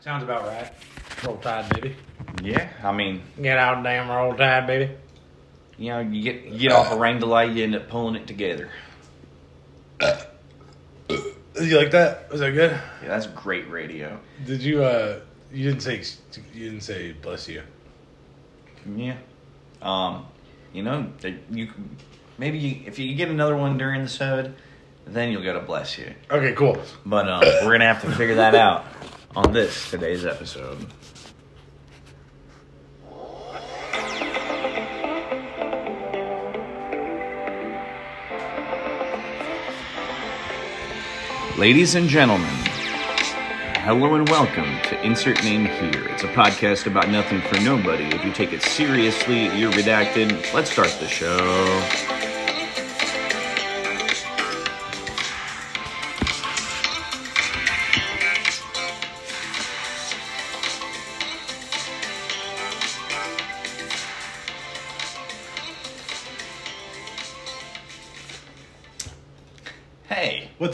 Sounds about right. Roll Tide, baby. Yeah, I mean, Get out, damn Roll Tide, baby. you know, you get you get off a rain delay, you end up pulling it together. You like that? Was that good? Yeah, that's great radio. Did you? uh You didn't say. You didn't say bless you. Yeah. Um, you know, that you can- maybe you, if you get another one during the sode, then you'll go to bless you. Okay, cool. But um, we're gonna have to figure that out on this today's episode. Ladies and gentlemen, hello and welcome to Insert Name Here. It's a podcast about nothing for nobody. If you take it seriously, you're redacted. Let's start the show.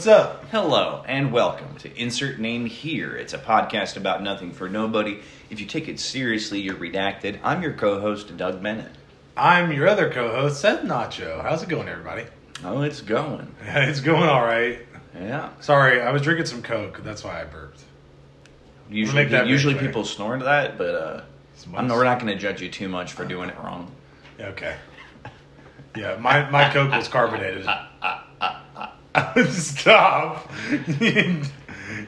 What's up? Hello and welcome to Insert Name Here. It's a podcast about nothing for nobody. If you take it seriously, you're redacted. I'm your co-host Doug Bennett. I'm your other co-host, Seth Nacho. How's it going, everybody? Oh, it's going. It's going all right. Yeah. Sorry, I was drinking some Coke. That's why I burped. Usually, usually clear. people snore that, but uh, we're not going to judge you too much for doing it wrong. Okay. Yeah, my, my Coke was carbonated. Stop.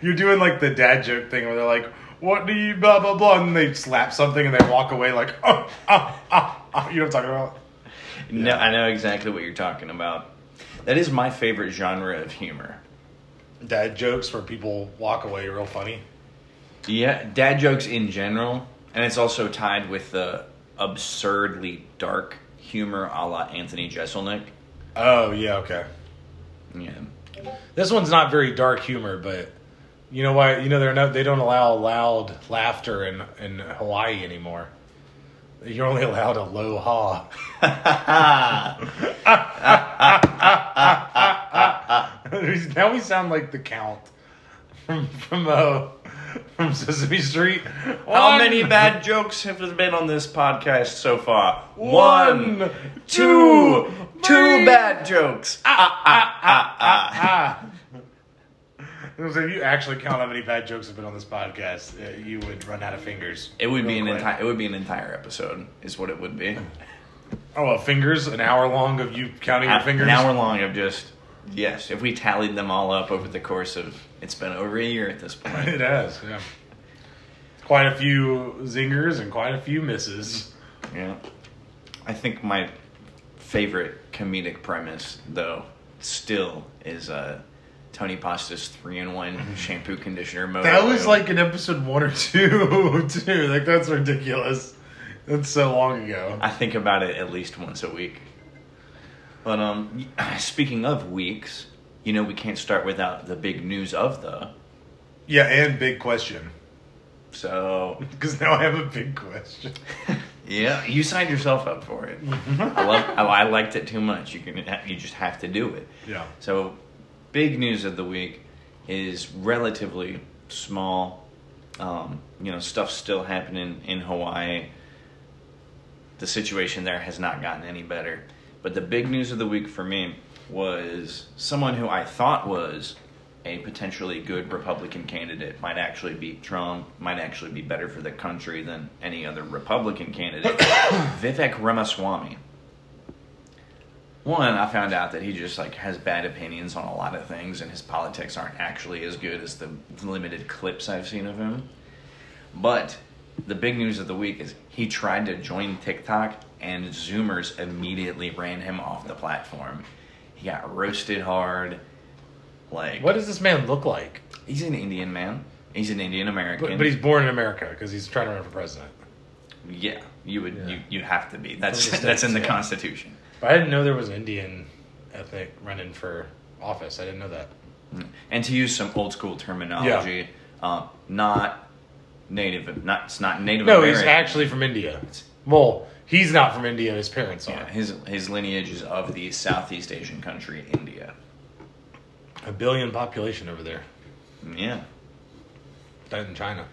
You're doing like the dad joke thing where they're like, what do you blah blah blah and they slap something and they walk away like oh ah ah ah you know what I'm talking about? No, I know exactly what you're talking about. That is my favorite genre of humor. Dad jokes where people walk away real funny. Yeah, dad jokes in general, and it's also tied with the absurdly dark humor a la Anthony Jeselnik. Oh yeah, okay. Yeah. This one's not very dark humor, but you know why? You know they're not. They don't allow loud laughter in in Hawaii anymore. You're only allowed a low ha. now we sound like the Count from from uh, from Sesame Street. How One, many bad jokes have there been on this podcast so far? One, One, two, two, three. bad jokes. Ah, ah, ah, ah. Ah. If you actually count how many bad jokes have been on this podcast, uh, you would run out of fingers. It would be an entire. It would be an entire episode. Is what it would be. Oh, well, fingers, an hour long of you counting your fingers. An hour long of just yes. If we tallied them all up over the course of, it's been over a year at this point. It has, yeah. Quite a few zingers and quite a few misses. Yeah. I think my favorite comedic premise, though, still is uh, Tony Pasta's three in one shampoo conditioner mode. That was like in episode one or two, too. Like that's ridiculous. That's so long ago. I think about it at least once a week. But um, speaking of weeks, you know we can't start without the big news of the. Yeah, and big question So because now I have a big question. yeah, you signed yourself up for it. I love. I, I liked it too much. You can. You just have to do it. Yeah. So, big news of the week is relatively small. Um, you know, stuff's still happening in Hawaii. The situation there has not gotten any better. But the big news of the week for me was someone who I thought was a potentially good Republican candidate might actually beat Trump, might actually be better for the country than any other Republican candidate. Vivek Ramaswamy. One, I found out that he just like has bad opinions on a lot of things, and his politics aren't actually as good as the limited clips I've seen of him. But the big news of the week is he tried to join TikTok, and Zoomers immediately ran him off the platform. He got roasted hard. Like What does this man look like? He's an Indian man. He's an Indian American. But, but he's born in America because he's trying to run for president. yeah, you would Yeah. you you have to be. That's the that's in the yeah. Constitution. But I didn't know there was an Indian ethnic running for office. I didn't know that. And to use some old school terminology, uh, not native, not it's not Native No, American. he's actually from India. Well, he's not from India. His parents are. yeah, his his lineage is of the Southeast Asian country India. A billion population over there. Yeah, That in China.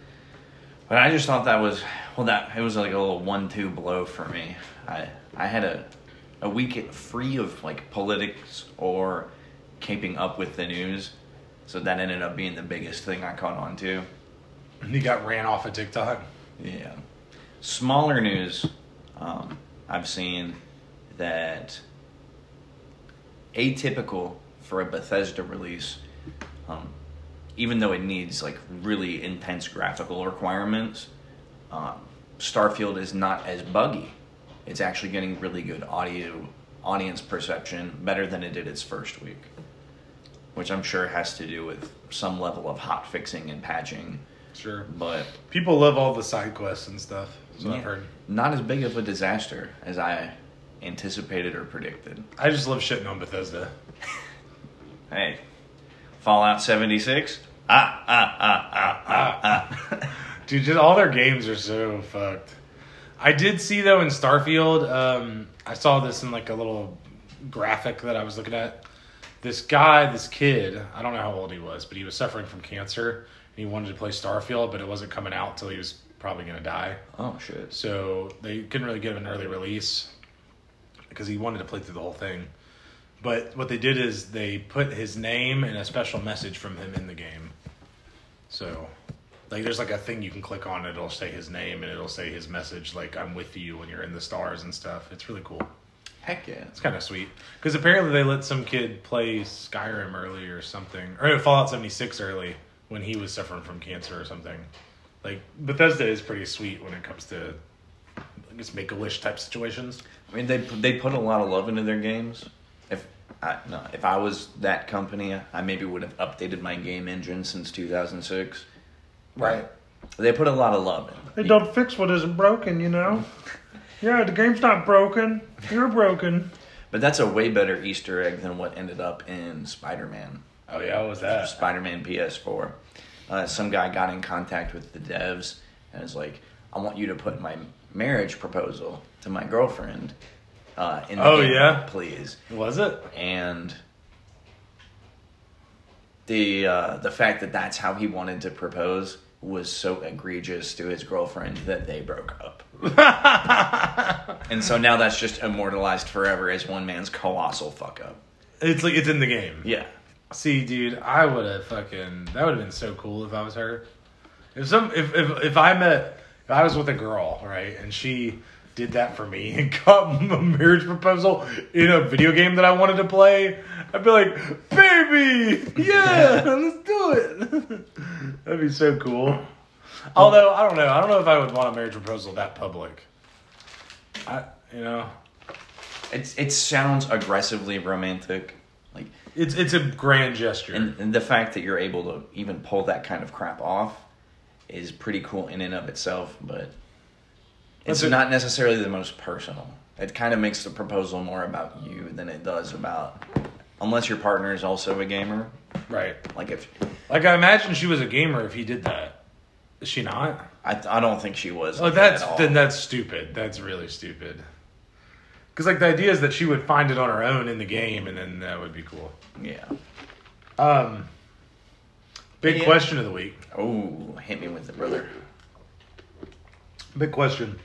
But I just thought that was well that it was like a little one two blow for me. I I had a a week free of like politics or keeping up with the news. So that ended up being the biggest thing I caught on to. He got ran off of TikTok. Yeah. Smaller news, um, I've seen that atypical for a Bethesda release, um, even though it needs like really intense graphical requirements, um, Starfield is not as buggy. It's actually getting really good audio audience perception, better than it did its first week, which I'm sure has to do with some level of hot fixing and patching. Sure. But People love all the side quests and stuff. So Yeah. I've heard. Not as big of a disaster as I anticipated or predicted. I just love shitting on Bethesda. Hey, Fallout 76? Ah, ah, ah, ah, ah, ah. Dude, just all their games are so fucked. I did see though in Starfield, um, I saw this in like a little graphic that I was looking at. This guy, this kid, I don't know how old he was, but he was suffering from cancer he wanted to play Starfield, but it wasn't coming out till he was probably gonna die. oh, shit. So they couldn't really give him an early release because he wanted to play through the whole thing. But what they did is they put his name and a special message from him in the game. So, like, there's like a thing you can click on, it'll say his name and it'll say his message, like, I'm with you when you're in the stars and stuff. It's really cool. Heck yeah. It's kind of sweet. Because apparently they let some kid play Skyrim early or something, or Fallout 76 early when he was suffering from cancer or something. Like, Bethesda is pretty sweet when it comes to, I guess, make a wish type situations. I mean, they they put a lot of love into their games. If I no, if I was that company, I maybe would have updated my game engine since 2006. Right. They put a lot of love in. They don't fix what isn't broken, you know? Yeah, the game's not broken. You're broken. But that's a way better Easter egg than what ended up in Spider-Man. Oh, yeah, what was that? Spider-Man PS4. Uh, some guy got in contact with the devs and was like, "I want you to put my marriage proposal to my girlfriend uh, in the Oh, game, yeah? please." Was it? And the uh, the fact that that's how he wanted to propose was so egregious to his girlfriend that they broke up. and so now that's just immortalized forever as one man's colossal fuck up. It's like, it's in the game. Yeah. See, dude, I would have fucking. That would have been so cool if I was her. If some, if if if I met, if I was with a girl, right, and she did that for me and got a marriage proposal in a video game that I wanted to play, I'd be like, baby, yeah, let's do it. That'd be so cool. Although I don't know, I don't know if I would want a marriage proposal that public. I, you know, It's it sounds aggressively romantic. It's it's a grand gesture. and, and the fact that you're able to even pull that kind of crap off is pretty cool in and of itself, but it's not necessarily the most personal. It kind of makes the proposal more about you than it does about unless your partner is also a gamer. right. Like if Like I imagine she was a gamer if he did that. Is she not? I I don't think she was. Oh, that's that at all. then that's stupid. That's really stupid. Because like the idea is that she would find it on her own in the game, and then that would be cool. yeah. Um, big Yeah. question of the week. Oh, hit me with it, brother. Big question.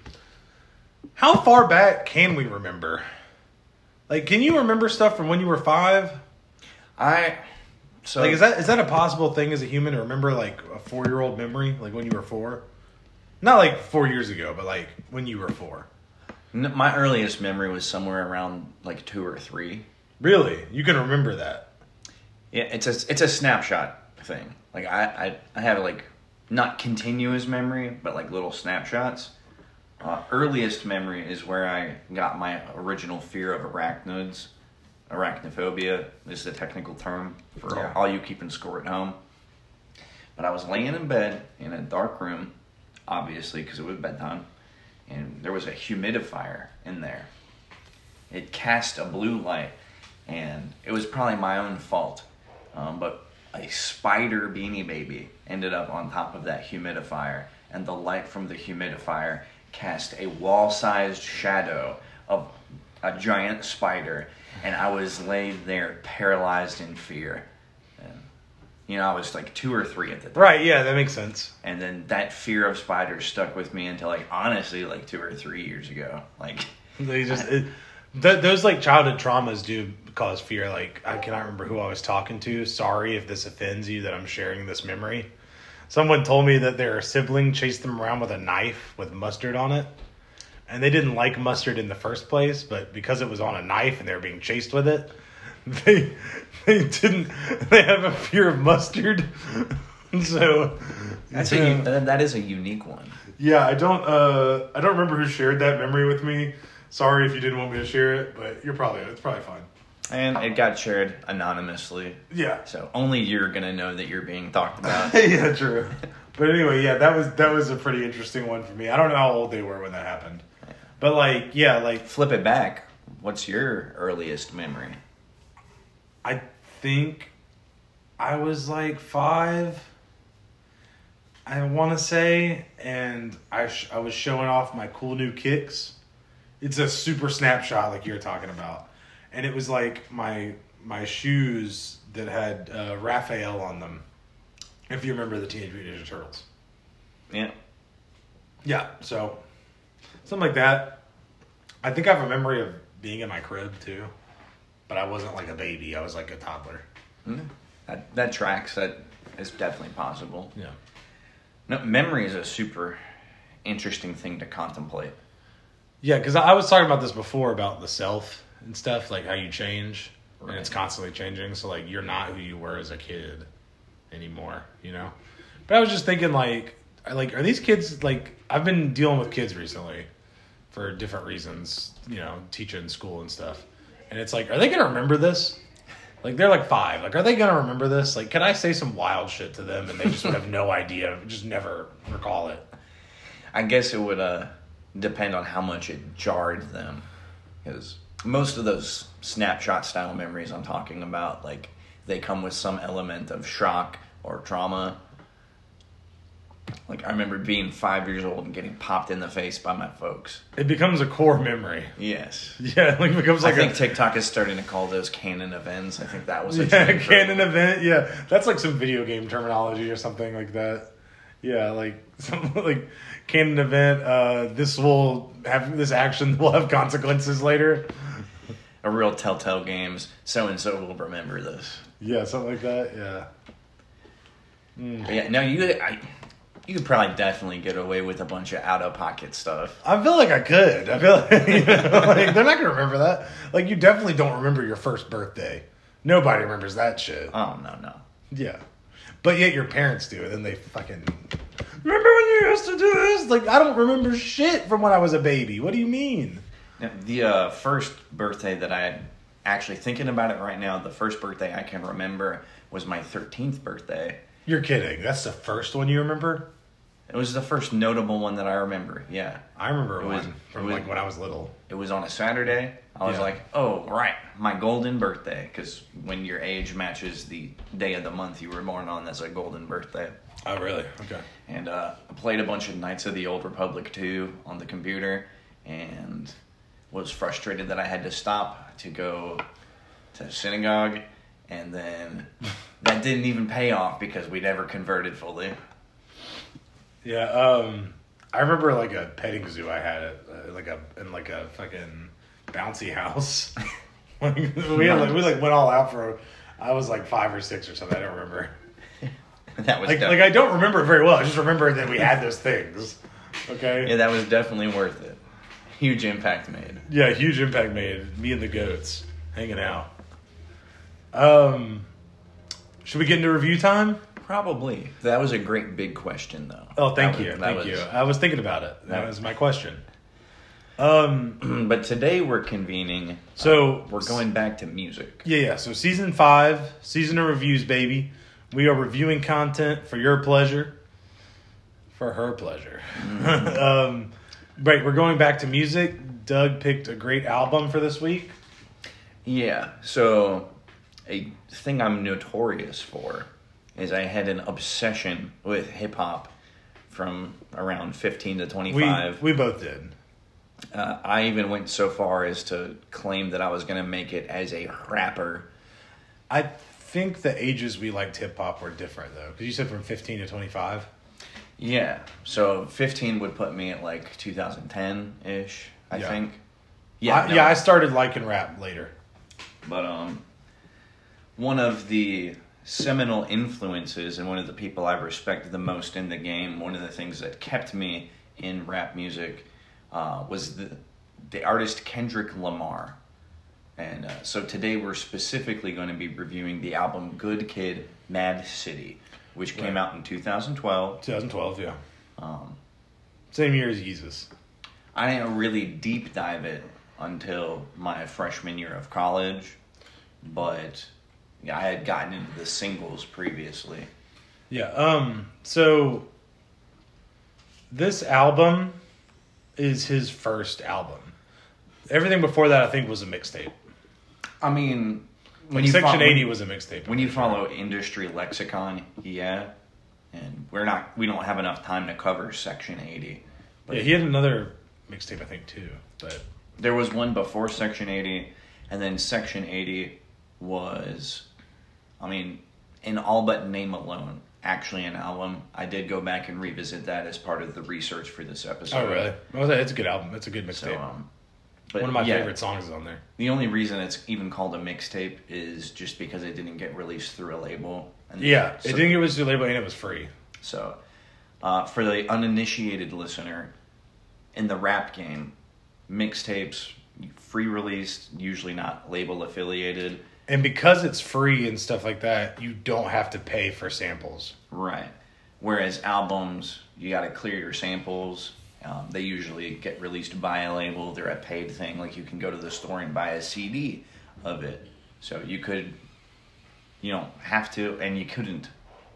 How far back can we remember? Like, can you remember stuff from when you were five? I so Like, is that is that a possible thing as a human to remember like a four year old memory, like when you were four? Not like four years ago, but like when you were four. N- my earliest memory was somewhere around like two or three. Really, you can remember that? Yeah, it's a it's a snapshot thing. Like I I, I have like not continuous memory, but like little snapshots. Uh, earliest memory is where I got my original fear of arachnids. Arachnophobia is the technical term for Yeah. all you keeping score at home. But I was laying in bed in a dark room, obviously because it was bedtime, and there was a humidifier in there. It cast a blue light, and it was probably my own fault. Um, but a spider beanie baby ended up on top of that humidifier, and the light from the humidifier cast a wall-sized shadow of a giant spider, and I was laid there paralyzed in fear. You know, I was like two or three at the time. Right, yeah, that makes sense. And then that fear of spiders stuck with me until like honestly like two or three years ago. Like They just it, th- those like childhood traumas do cause fear. Like I cannot remember who I was talking to. Sorry if this offends you that I'm sharing this memory. Someone told me that their sibling chased them around with a knife with mustard on it. And they didn't like mustard in the first place, but because it was on a knife and they were being chased with it, they they didn't they have a fear of mustard. so that's yeah. a that that is a unique one. Yeah, I don't. Uh, I don't remember who shared that memory with me. Sorry if you didn't want me to share it, but you're probably it's probably fine. And it got shared anonymously. Yeah. So only you're gonna know that you're being talked about. yeah, true. But anyway, yeah, that was that was a pretty interesting one for me. I don't know how old they were when that happened, but like, yeah, like Flip it back. What's your earliest memory? I think I was like five. I want to say, and I sh- I was showing off my cool new kicks. It's a super snapshot like you're talking about, and it was like my my shoes that had uh, Raphael on them. If you remember the Teenage Mutant Ninja Turtles. Yeah. Yeah, so something like that. I think I have a memory of being in my crib too, but I wasn't like a baby. I was like a toddler. Mm, That that tracks. That is definitely possible. Yeah. No, memory is a super interesting thing to contemplate. Yeah, because I was talking about this before about the self and stuff, like how you change, and it's constantly changing. So like you're not who you were as a kid anymore, you know. But I was just thinking, like, like are these kids like I've been dealing with kids recently for different reasons, you know, teaching school and stuff, and it's like, are they gonna remember this? Like they're like five. Like, are they gonna remember this? Like, can I say some wild shit to them and they just would have no idea, just never recall it? I guess it would uh, depend on how much it jarred them, because most of those snapshot style memories I'm talking about, like they come with some element of shock or trauma. Like I remember being five years old and getting popped in the face by my folks. It becomes a core memory. Yes. Yeah, like it becomes like I think a TikTok is starting to call those canon events. I think that was a yeah, canon event. Yeah, that's like some video game terminology or something like that. Yeah, like some like canon event. Uh, this will have this action will have consequences later. a real Telltale games. So and so will remember this. Yeah, something like that. Yeah. But yeah, no, you I, you could probably definitely get away with a bunch of out of pocket stuff. I feel like I could. I feel like, you know, like they're not gonna remember that. Like you definitely don't remember your first birthday. Nobody remembers that shit. Oh no no. Yeah. But yet your parents do, and then they fucking remember when you used to do this? Like I don't remember shit from when I was a baby. What do you mean? The uh, first birthday that I actually thinking about it right now, the first birthday I can remember was my thirteenth birthday. You're kidding. That's the first one you remember? It was the first notable one that I remember. Yeah, I remember It was- one from it was- like when I was little. it was on a Saturday. I was Yeah. like, oh right, my golden birthday, because when your age matches the day of the month you were born on, that's a golden birthday. Oh really? Okay. and uh, I played a bunch of Knights of the Old Republic 2 on the computer, and was frustrated that I had to stop to go to synagogue, and then that didn't even pay off because we never converted fully. Yeah. Um, I remember like a petting zoo I had at uh, like a in like a fucking bouncy house. Like, we had, like we like went all out for. I was like five or six or something. I don't remember. that was Like def- like I don't remember it very well. I just remember that we had those things. Okay. yeah, that was definitely worth it. Huge impact made. Yeah, huge impact made. Me and the goats hanging out. Um, should we get into review time? Probably. That was a great big question, though. Oh, thank That you, was- thank was- you. I was thinking about it. That That- was my question. Um, But today we're convening. so We're going back to music. Yeah, yeah. So season five, season of reviews, baby. We are reviewing content for your pleasure, for her pleasure. um, right, we're going back to music. Doug picked a great album for this week. Yeah. So, a thing I'm notorious for is I had an obsession with hip hop from around 15 to 25. we both did. uh, I even went so far as to claim that I was going to make it as a rapper. I think the ages we liked hip hop were different though, because you said from fifteen to twenty five. Yeah. So 15 would put me at like 2010 ish, I Yeah. think. Yeah, no. yeah. I started liking rap later. But um, one of the seminal influences and one of the people I respected the most in the game, one of the things that kept me in rap music, uh, was the the artist Kendrick Lamar. And uh, so today we're specifically going to be reviewing the album Good Kid, Mad City, which came Right. out in 2012. 2012, yeah. Um, Same year as Yeezus. I didn't really deep dive it until my freshman year of college, but I had gotten into the singles previously. Yeah. Um. So this album is his first album. Everything before that, I think, was a mixtape. I mean, when you Section eighty was a mixtape. when you follow industry lexicon, yeah, and we're not we don't have enough time to cover Section eighty. But yeah, he had another mixtape, I think, too. But There was one before Section 80, and then Section 80 was, I mean, in all but name alone, actually an album. I did go back and revisit that as part of the research for this episode. oh, really? Well, it's a good album. It's a good So, mixtape. um, One of my yeah, favorite songs is on there. The only reason it's even called a mixtape is just because it didn't get released through a label. And Yeah, so- it didn't get released through a label and it was free. So, uh, for the uninitiated listener, in the rap game, mixtapes, free released, usually not label affiliated. And because it's free and stuff like that, you don't have to pay for samples. Right. Whereas albums, you got to clear your samples. Um, they usually get released by a label. They're a paid thing. Like you can go to the store and buy a CD of it. So you could, you don't have to, and you couldn't,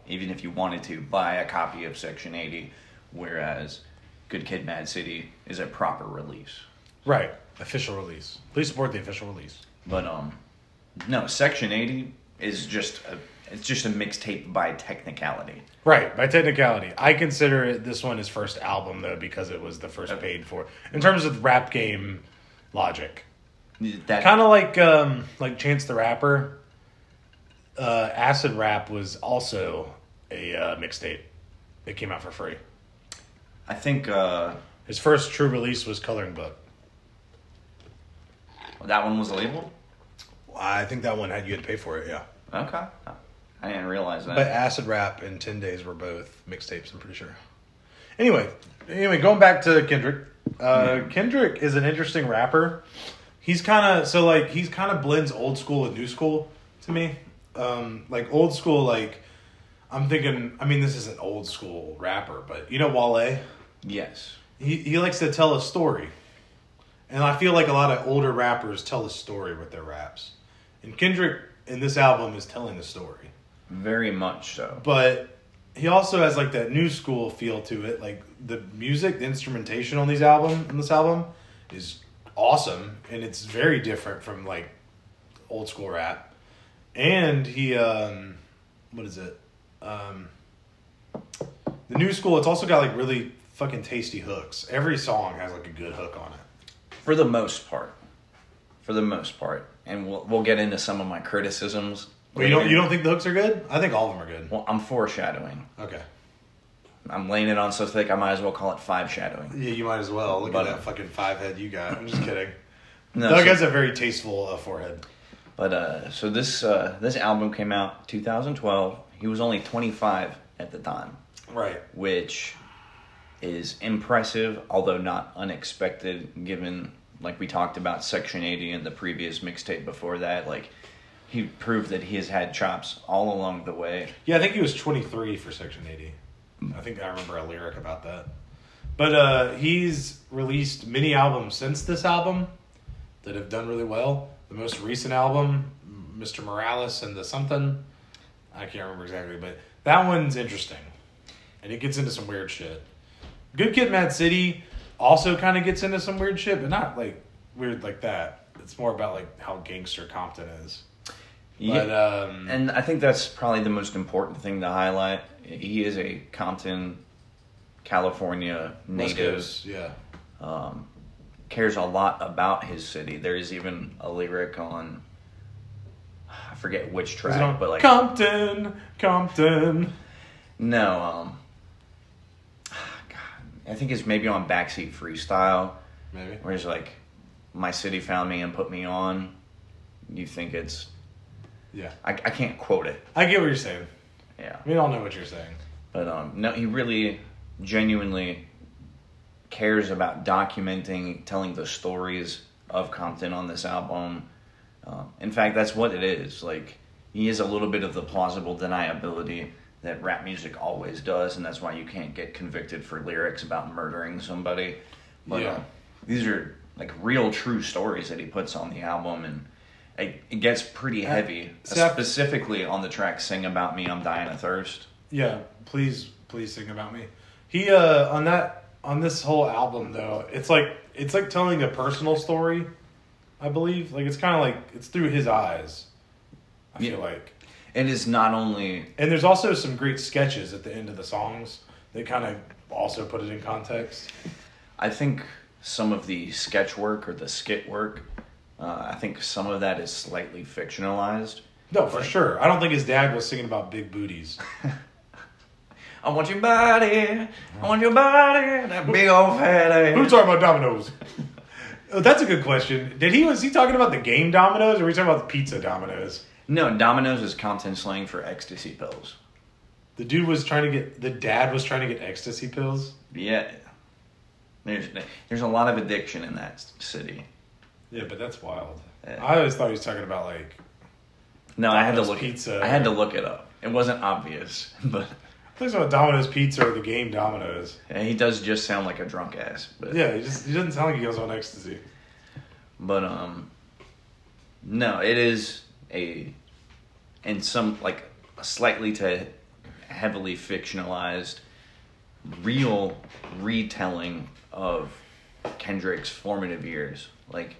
even if you wanted to, buy a copy of Section 80. Whereas Good Kid, Mad City is a proper release. Right. Official release. Please support the official release. But um, no, Section 80 is just a it's just a mixtape by technicality. Right, by technicality. I consider it this one his first album though because it was the first paid for. In terms of rap game logic. That Kind of like um like Chance the Rapper. Uh Acid Rap was also a uh, mixtape. It came out for free. I think uh, His first true release was Coloring Book. that one was a label. I think that one had you had to pay for it, yeah. Okay, I didn't realize that. But Acid Rap and Ten Days were both mixtapes. I'm pretty sure. Anyway, anyway, going back to Kendrick. Uh, Kendrick is an interesting rapper. He's kind of so like he's kind of blends old school and new school to me. Um, like old school, like I'm thinking. I mean, this is an old school rapper, but you know Wale. yes, He he likes to tell a story, and I feel like a lot of older rappers tell a story with their raps. And Kendrick in this album is telling the story very much so. but he also has like that new school feel to it. Like the music, the instrumentation on these album on this album is awesome, and it's very different from like old school rap. And he, um, what is it? Um, the new school. It's also got like really fucking tasty hooks. Every song has like a good hook on it. For the most part, for the most part, and we'll we'll get into some of my criticisms. But you don't you don't think the hooks are good? I think all of them are good. Well, I'm foreshadowing. Okay. I'm laying it on so thick. I might as well call it five shadowing. Yeah, you might as well. Look But- at that fucking five head you got. I'm just kidding. No, Doug so- has a very tasteful uh, forehead. But uh, so this uh, this album came out 2012. He was only 25 at the time, Right. which is impressive, although not unexpected, given like we talked about Section 80 in the previous mixtape before that. Like he proved that he has had chops all along the way. Yeah, I think he was 23 for Section 80. I think I remember a lyric about that. But uh, he's released many albums since this album that have done really well. The most recent album, Mr. Morales and the something, I can't remember exactly, but that one's interesting. And it gets into some weird shit. Good Kid Mad City also kind of gets into some weird shit, but not like weird like that. It's more about like how gangster Compton is. But um, And I think that's probably the most important thing to highlight. He is a Compton, California native. Yeah. um, cares a lot about his city. There's even a lyric on I forget which Is track, but like Compton, Compton? no, um, I think it's maybe on Backseat Freestyle, Maybe. where it's like, "My city found me and put me on." You think it's? Yeah. I, I can't quote it. I get what you're saying. Yeah, We all know what you're saying. but um, no, he really, genuinely cares about documenting, telling the stories of Compton on this album. Um, in fact, that's what it is. Like he is a little bit of the plausible deniability that rap music always does, and that's why you can't get convicted for lyrics about murdering somebody. But Yeah. uh, these are like real, true stories that he puts on the album, and it, it gets pretty heavy, see, I- specifically on the track "Sing About Me." I'm dying of thirst. Yeah, please, please sing about me. He uh on that on this whole album though, it's like it's like telling a personal story. I believe like it's kind of like it's through his eyes. I feel like, It is not only and there's also some great sketches at the end of the songs that kind of also put it in context. I think some of the sketch work or the skit work, uh, I think some of that is slightly fictionalized. No, for sure. I don't think his dad was singing about big booties. I want your body, I want your body, that big old fat Who's ass. talking about Dominoes? oh, that's a good question. Did he was he talking about the game Dominoes or were we talking about the pizza Dominoes? No, Domino's is content slang for ecstasy pills. The dude was trying to get the dad was trying to get ecstasy pills. Yeah, there's there's a lot of addiction in that city. Yeah, but that's wild. Yeah. I always thought he was talking about like No, I had to Domino's look. pizza. I had to look it up. It wasn't obvious, but it's about Domino's Pizza or the game Domino's. yeah, he does just sound like a drunk ass. But Yeah, he just he doesn't sound like he goes on ecstasy. But um no, it is a and some like slightly to heavily fictionalized real retelling of Kendrick's formative years. Like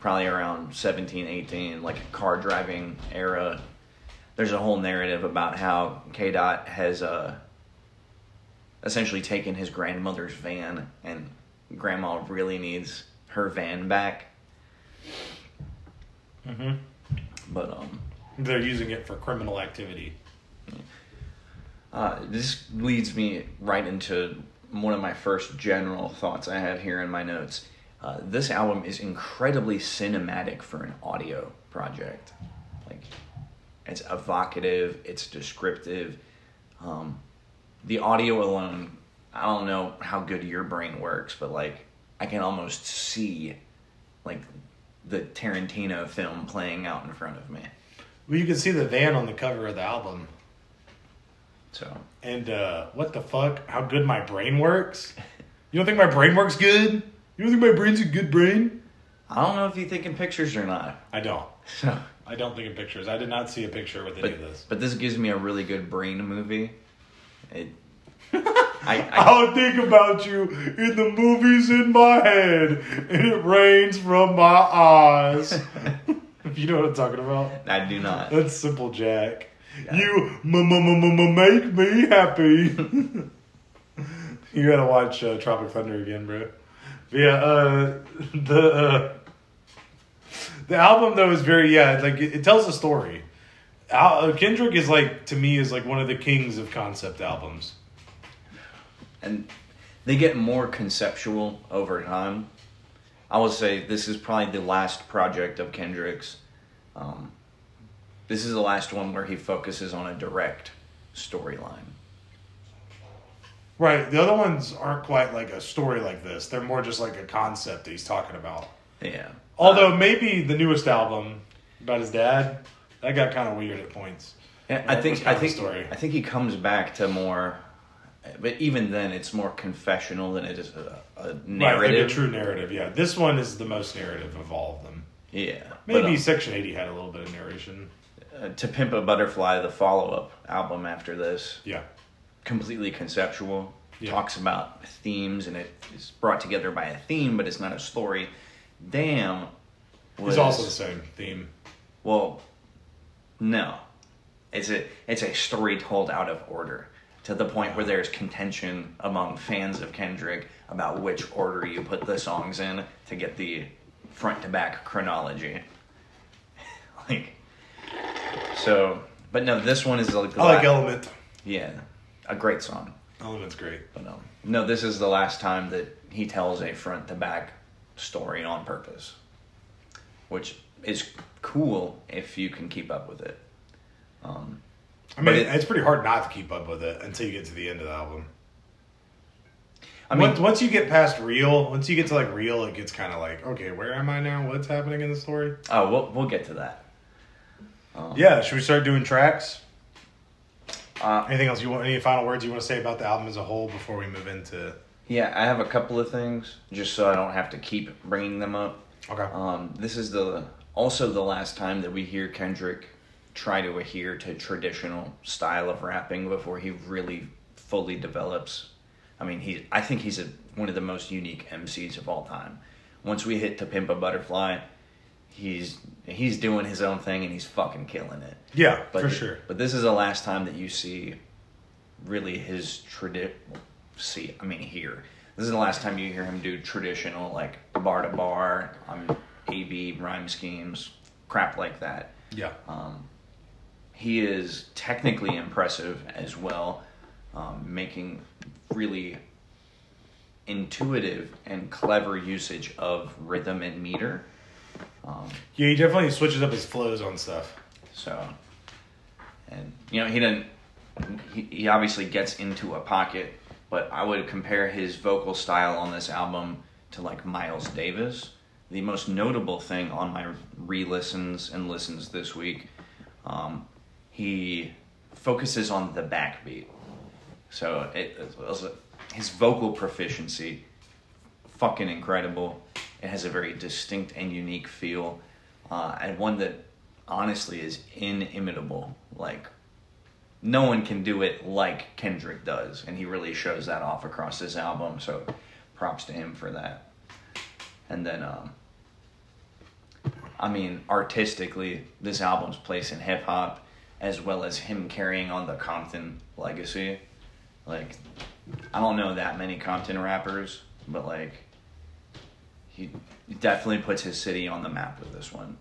probably around 17, 18, like a car driving era. There's a whole narrative about how K Dot has uh essentially taken his grandmother's van and grandma really needs her van back. Mm-hmm. But um They're using it for criminal activity. Uh, this leads me right into one of my first general thoughts I have here in my notes. Uh, this album is incredibly cinematic for an audio project. Like, it's evocative, it's descriptive. Um, the audio alone, I don't know how good your brain works, but like, I can almost see like the Tarantino film playing out in front of me. Well, you can see the van on the cover of the album. So, And uh, what the fuck? How good my brain works? You don't think my brain works good? You don't think my brain's a good brain? I don't know if you think in pictures or not. I don't. So, I don't think in pictures. I did not see a picture with any but, of this. but this gives me a really good brain movie. It, I, I, I'll think about you in the movies in my head, and it rains from my eyes. if you know what I'm talking about, I do not. that's Simple Jack. You m- m- m- m- make me happy. you gotta watch uh, Tropic Thunder again, bro. But yeah, uh, the uh, the album though is very yeah, like it, it tells a story. Al- uh, Kendrick is like to me is like one of the kings of concept albums. And they get more conceptual over time. I would say this is probably the last project of Kendrick's. Um, this is the last one where he focuses on a direct storyline. Right. The other ones aren't quite like a story like this. They're more just like a concept that he's talking about. Yeah. Although Uh, maybe the newest album about his dad, that got kind of weird at points. Yeah, I think I think story. I think he comes back to more, but even then, it's more confessional than it is a, a Right, like narrative. a true narrative. Yeah, this one is the most narrative of all of them. yeah, Maybe But, um, Section Eighty had a little bit of narration. uh, to Pimp a Butterfly, the follow-up album after this, Yeah. completely conceptual. Yeah. Talks about themes and it is brought together by a theme, but it's not a story. Damn, was It's also the same theme. well, no, it's a it's a story told out of order to the point where there's contention among fans of Kendrick about which order you put the songs in to get the front to back chronology. like So, but no, this one is like the I like Element. yeah, a great song. Element's great. But no, no, this is the last time that he tells a front to back story on purpose, which is cool if you can keep up with it. Um, I mean, it- it's pretty hard not to keep up with it until you get to the end of the album. I mean, once, once you get past real, once you get to like real, it gets kind of like, okay, where am I now? What's happening in the story? oh, we'll we'll get to that. Um, Yeah, should we start doing tracks? Uh, Anything else you want? Any final words you want to say about the album as a whole before we move into? yeah, I have a couple of things just so I don't have to keep bringing them up. Okay. Um, this is the also the last time that we hear Kendrick try to adhere to traditional style of rapping before he really fully develops. I mean, he I think he's a, one of the most unique MCs of all time. Once we hit to Pimp a Butterfly, he's he's doing his own thing and he's fucking killing it. yeah, But for sure. But this is the last time that you see really his tradi see I mean here. This is the last time you hear him do traditional like bar to bar, um A B rhyme schemes, crap like that. Yeah. Um, he is technically impressive as well, um, making really intuitive and clever usage of rhythm and meter. Um, Yeah, he definitely switches up his flows on stuff. so, and you know, he didn't. He, he obviously gets into a pocket, but I would compare his vocal style on this album to like Miles Davis. The most notable thing on my re-listens and listens this week, um, he focuses on the backbeat. So it, his vocal proficiency, fucking incredible. It has a very distinct and unique feel, uh, and one that honestly is inimitable. Like no one can do it like Kendrick does, and he really shows that off across this album. So props to him for that. And then, um, I mean, artistically, this album's place in hip hop, as well as him carrying on the Compton legacy. Like, I don't know that many Compton rappers, but like, he definitely puts his city on the map with this one.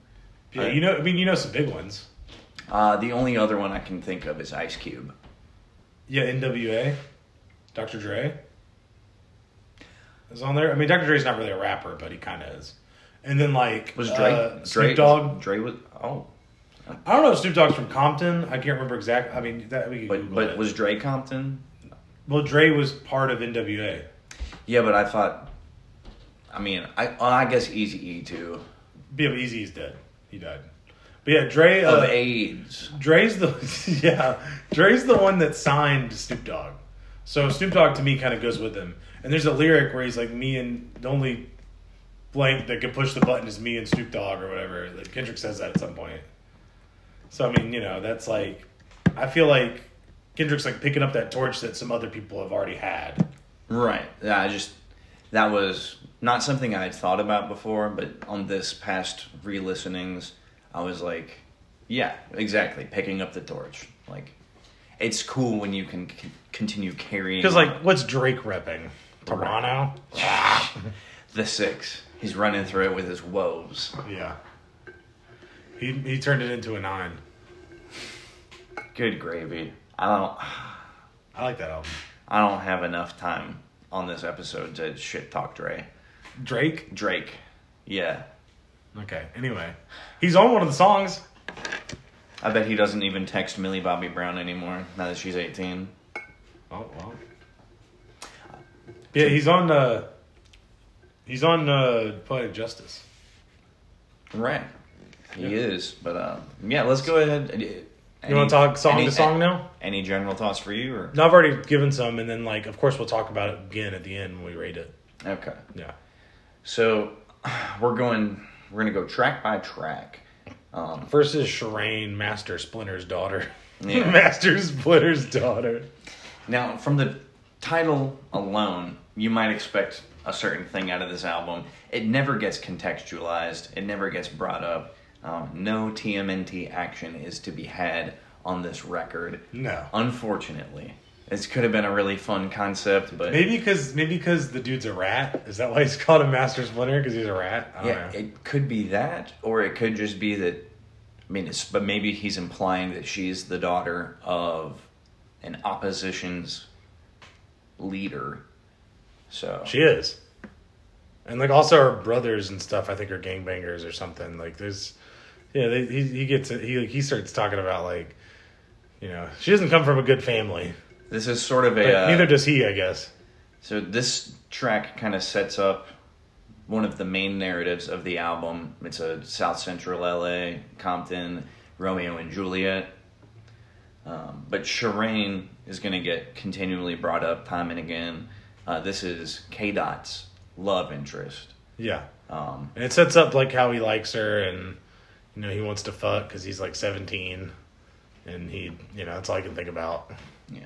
Yeah, I- you know, I mean, you know some big ones. Uh, the only other one I can think of is Ice Cube. Yeah, N.W.A., Dr. Dre is on there. I mean, Dr. Dre's not really a rapper, but he kind of is. And then like Was Drake? uh, Drake Snoop Dogg. Dre was. Oh, I don't know if Snoop Dogg's from Compton. I can't remember exactly. I mean, that we could but Google but it. was Dre Compton? well, Dre was part of N.W.A. Yeah, but I thought. I mean, I I guess Eazy E too. Yeah, but Eazy's dead. He died. But yeah, Dre. Of Uh, AIDS. Dre's the yeah, Dre's the one that signed Snoop Dogg. So Snoop Dogg to me kind of goes with him. And there's a lyric where he's like, "Me and the only blank that can push the button is me and Snoop Dogg or whatever." Like Kendrick says that at some point. So I mean, you know, that's like, I feel like Kendrick's like picking up that torch that some other people have already had. Right. Yeah, I just that was not something I had thought about before, but on this past re-listenings, I was like, yeah, exactly, picking up the torch. Like, it's cool when you can c- continue carrying. Because like, what's Drake repping? Toronto. the six, he's running through it with his woes. Yeah. He he turned it into a nine. Good gravy. I don't. I like that album. I don't have enough time on this episode to shit talk Dre. Drake. Drake. Yeah. Okay. Anyway, he's on one of the songs. I bet he doesn't even text Millie Bobby Brown anymore now that she's 18. Oh well. Yeah, he's on. Uh, he's on uh, Poetic Justice. Right. He Yeah. is. But uh, yeah, let's go ahead. Any, You want to talk song any- to song now? Any general thoughts for you? or No, I've already given some, and then like, of course, we'll talk about it again at the end when we rate it. Okay. Yeah. So we're going. We're gonna go track by track. Um, First is Sherane, Master Splinter's daughter. Yeah. Master Splinter's daughter. Now, from the title alone, you might expect a certain thing out of this album. It never gets contextualized, it never gets brought up. Um, no TMNT action is to be had on this record. No. Unfortunately. This could have been a really fun concept, but Maybe because maybe because the dude's a rat. Is that why he's called a Master Splinter? Because he's a rat. I don't yeah, know. it could be that, or it could just be that I mean, it's, but maybe he's implying that she's the daughter of an opposition's leader. So She is. And like also her brothers and stuff, I think are gangbangers or something. Like there's, yeah, they, he he gets it. He he starts talking about like, you know, she doesn't come from a good family. this is sort of a. Uh, neither does he, I guess. So this track kind of sets up one of the main narratives of the album. It's a South Central LA, Compton, Romeo and Juliet. Um, but Sherane is going to get continually brought up time and again. Uh, this is K Dot's love interest. Yeah, Um, and it sets up like how he likes her, and you know he wants to fuck because he's like seventeen, and he, you know, that's all I can think about. yeah.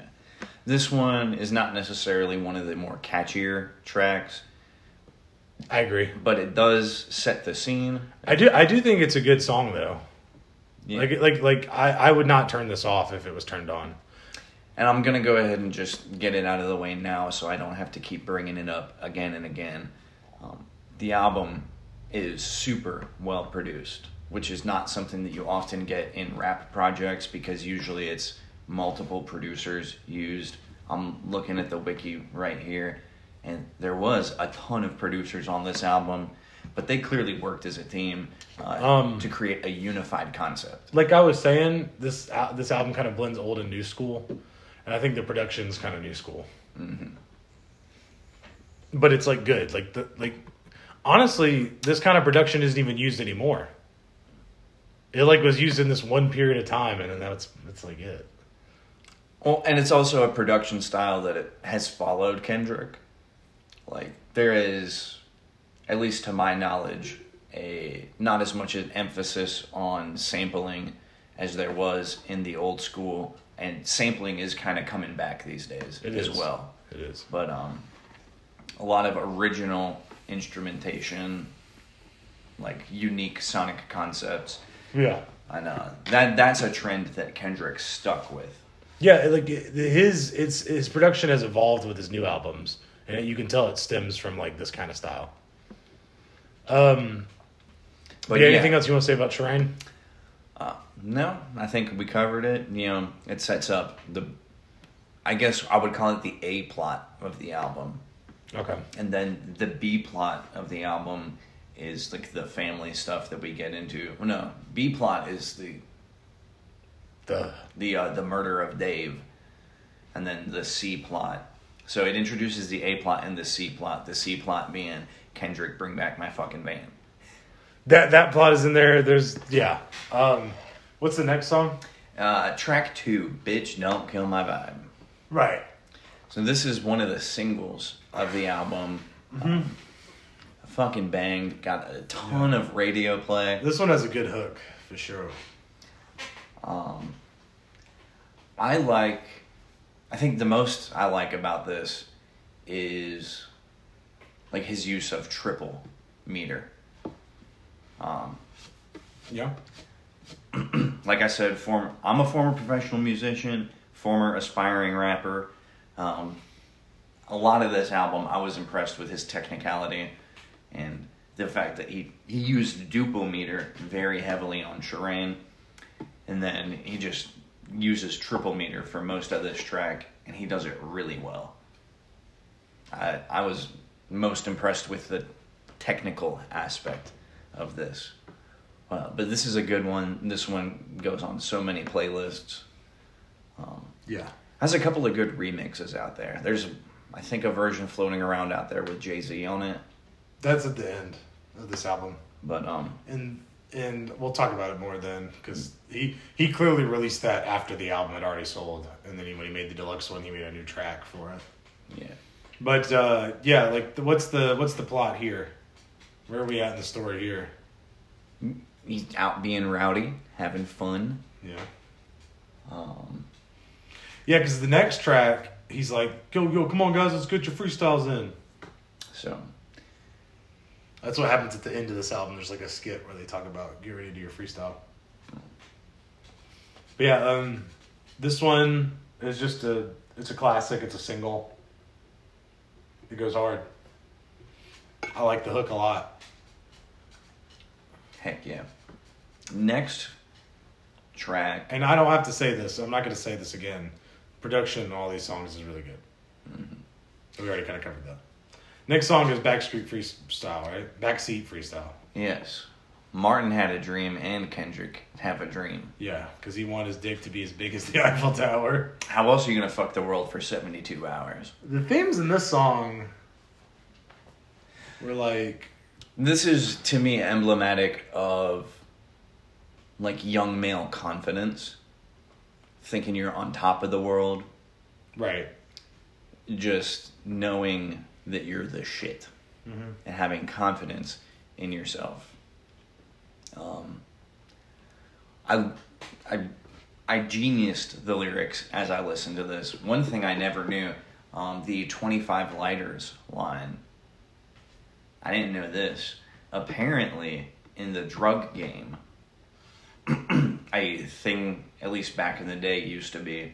This one is not necessarily one of the more catchier tracks, I agree. but it does set the scene. I do. I do think it's a good song though. Yeah. Like, like, like, I, I would not turn this off if it was turned on. And I'm gonna go ahead and just get it out of the way now, so I don't have to keep bringing it up again and again. Um, the album is super well produced, which is not something that you often get in rap projects because usually it's multiple producers used. I'm looking at the wiki right here, and there was a ton of producers on this album, but they clearly worked as a team uh, Um, to create a unified concept. Like I was saying, this al- this album kind of blends old and new school, and I think the production's kind of new school. But it's like good. Like the like, honestly, this kind of production isn't even used anymore. It like was used in this one period of time, and then that's that's like it. Well, and it's also a production style that it has followed Kendrick. Like there is, at least to my knowledge, a not as much an emphasis on sampling as there was in the old school, and sampling is kind of coming back these days It as is. well. It is. But um, a lot of original instrumentation, like unique sonic concepts, Yeah. I know that that's a trend that Kendrick stuck with. Yeah, like his it's his production has evolved with his new albums, and you can tell it stems from like this kind of style. Um, But yeah, anything else you want to say about Sherane? Uh, no, I think we covered it. You know, it sets up the, I guess I would call it the A plot of the album, Okay. and then the B plot of the album is like the family stuff that we get into. Well, no, B plot is the The the uh, the murder of Dave, and then the C plot. So it introduces the A plot and the C plot. The C plot being Kendrick, bring back my fucking van. that that plot is in there. There's yeah. Um, what's the next song? Uh, track two, bitch, don't kill my vibe. Right. So this is one of the singles of the album. Um, fucking banged. Got a ton of radio play. This one has a good hook for sure. Um, I like. I think the most I like about this is like his use of triple meter. Um, Yeah. like I said, form I'm a former professional musician, former aspiring rapper. Um, a lot of this album, I was impressed with his technicality and the fact that he he used duple meter very heavily on Sherane, and then he just uses triple meter for most of this track, and he does it really well. I I was most impressed with the technical aspect of this. Uh, but this is a good one. This one goes on so many playlists. Um, Yeah. has a couple of good remixes out there. There's, I think, a version floating around out there with Jay Z on it. That's at the end of this album, But um, and and we'll talk about it more then because he he clearly released that after the album had already sold, and then he, when he made the deluxe one, he made a new track for it. yeah, But uh, yeah, like the, what's the what's the plot here? Where are we at in the story here? he's out being rowdy, having fun. Yeah. Um, Yeah, because the next track, he's like, "Yo, yo, come on, guys, let's get your freestyles in." so That's what happens at the end of this album. There's like a skit where they talk about get ready to do your freestyle. But yeah, um, this one is just a it's a classic. It's a single. It goes hard. I like the hook a lot. heck yeah. Next, track. And I don't have to say this. I'm not going to say this again. Production on all these songs is really good. We already kind of covered that. Next song is Backstreet Freestyle, right? Backseat Freestyle. Yes. Martin had a dream and Kendrick have a dream. Yeah, because he wanted his dick to be as big as the Eiffel Tower. How else are you gonna fuck the world for seventy two hours? The themes in this song were like, This is to me emblematic of like young male confidence. Thinking you're on top of the world, right. just knowing that you're the shit Mm-hmm. and having confidence in yourself. Um, I, I, I geniused the lyrics as I listened to this. One thing I never knew, um, the twenty five lighters line. I didn't know this. Apparently, in the drug game, a thing at least back in the day used to be,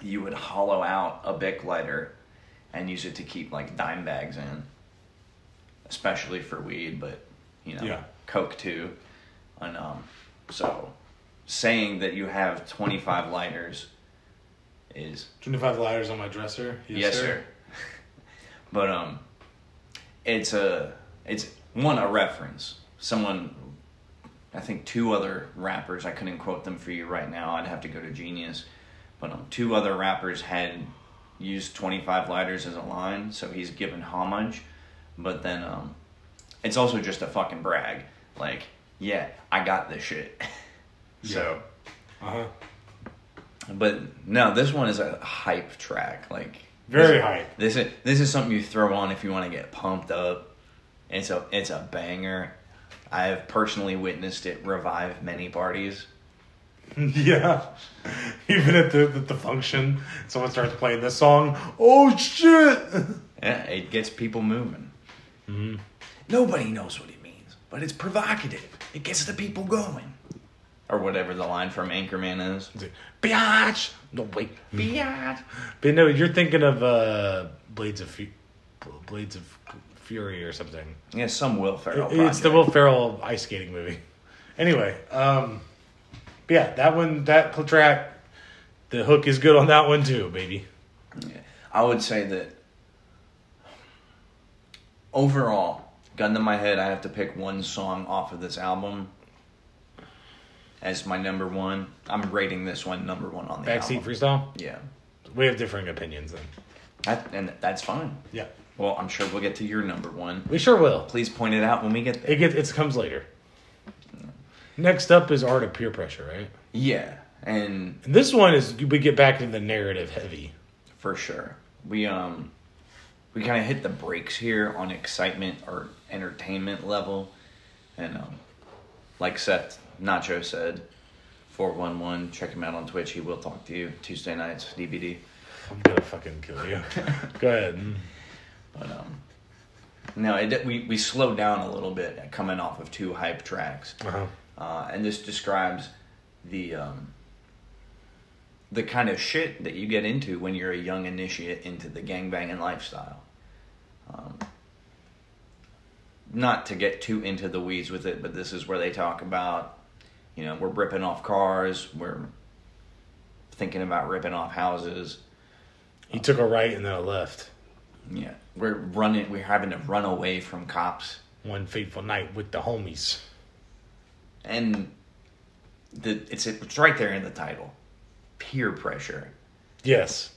you would hollow out a bic lighter, and use it to keep like dime bags in especially for weed, but you know, Yeah. coke too. And um, so saying that you have twenty five lighters is 25 lighters on my dresser. yes, sir. but um, it's a it's one a reference. Someone, I think two other rappers. I couldn't quote them for you right now. I'd have to go to Genius. But um, two other rappers had used twenty five lighters as a line, so he's given homage. But then um, it's also just a fucking brag. Like, yeah, I got this shit. so. Uh huh. But no, this one is a hype track. Like Very this, hype. This is this is something you throw on if you want to get pumped up. It's a it's a banger. I have personally witnessed it revive many parties. yeah. Even at the, the the function, someone starts playing this song. Oh shit! Yeah, it gets people moving. Mm-hmm. Nobody knows what it means, but it's provocative. It gets the people going. Or whatever the line from Anchorman is. It's Biatch. No wait, biatch. But no, you're thinking of uh, Blades of Fu- Blades of Fury or something. Yeah, some Will Ferrell. It's the project. Will Ferrell ice skating movie. Anyway, um, but yeah, that one, that track, the hook is good on that one too, baby. Yeah. I would say that overall, gun to my head, I have to pick one song off of this album as my number one. I'm rating this one number one on the Backseat album. freestyle. Yeah, We have differing opinions then. that, and that's fine. Yeah, Well, I'm sure we'll get to your number one. we sure will. Please point it out when we get there. It gets it comes later. Next up is Art of Peer Pressure, right? Yeah, and And this one is we get back into the narrative heavy. for sure, we um, we kind of hit the brakes here on excitement or entertainment level, and um, like Seth Nacho said, four one one. Check him out on Twitch. He will talk to you Tuesday nights DVD. I'm gonna fucking kill you. Go ahead. But um, no, it, we we slowed down a little bit coming off of two hype tracks. Uh-huh. Uh, and this describes the um, the kind of shit that you get into when you're a young initiate into the gangbanging lifestyle. Um, not to get too into the weeds with it, but this is where they talk about, you know, we're ripping off cars, we're thinking about ripping off houses. He took a right and then a left. Yeah, we're running, we're having to run away from cops. One fateful night with the homies. And the it's it's right there in the title peer pressure Yes.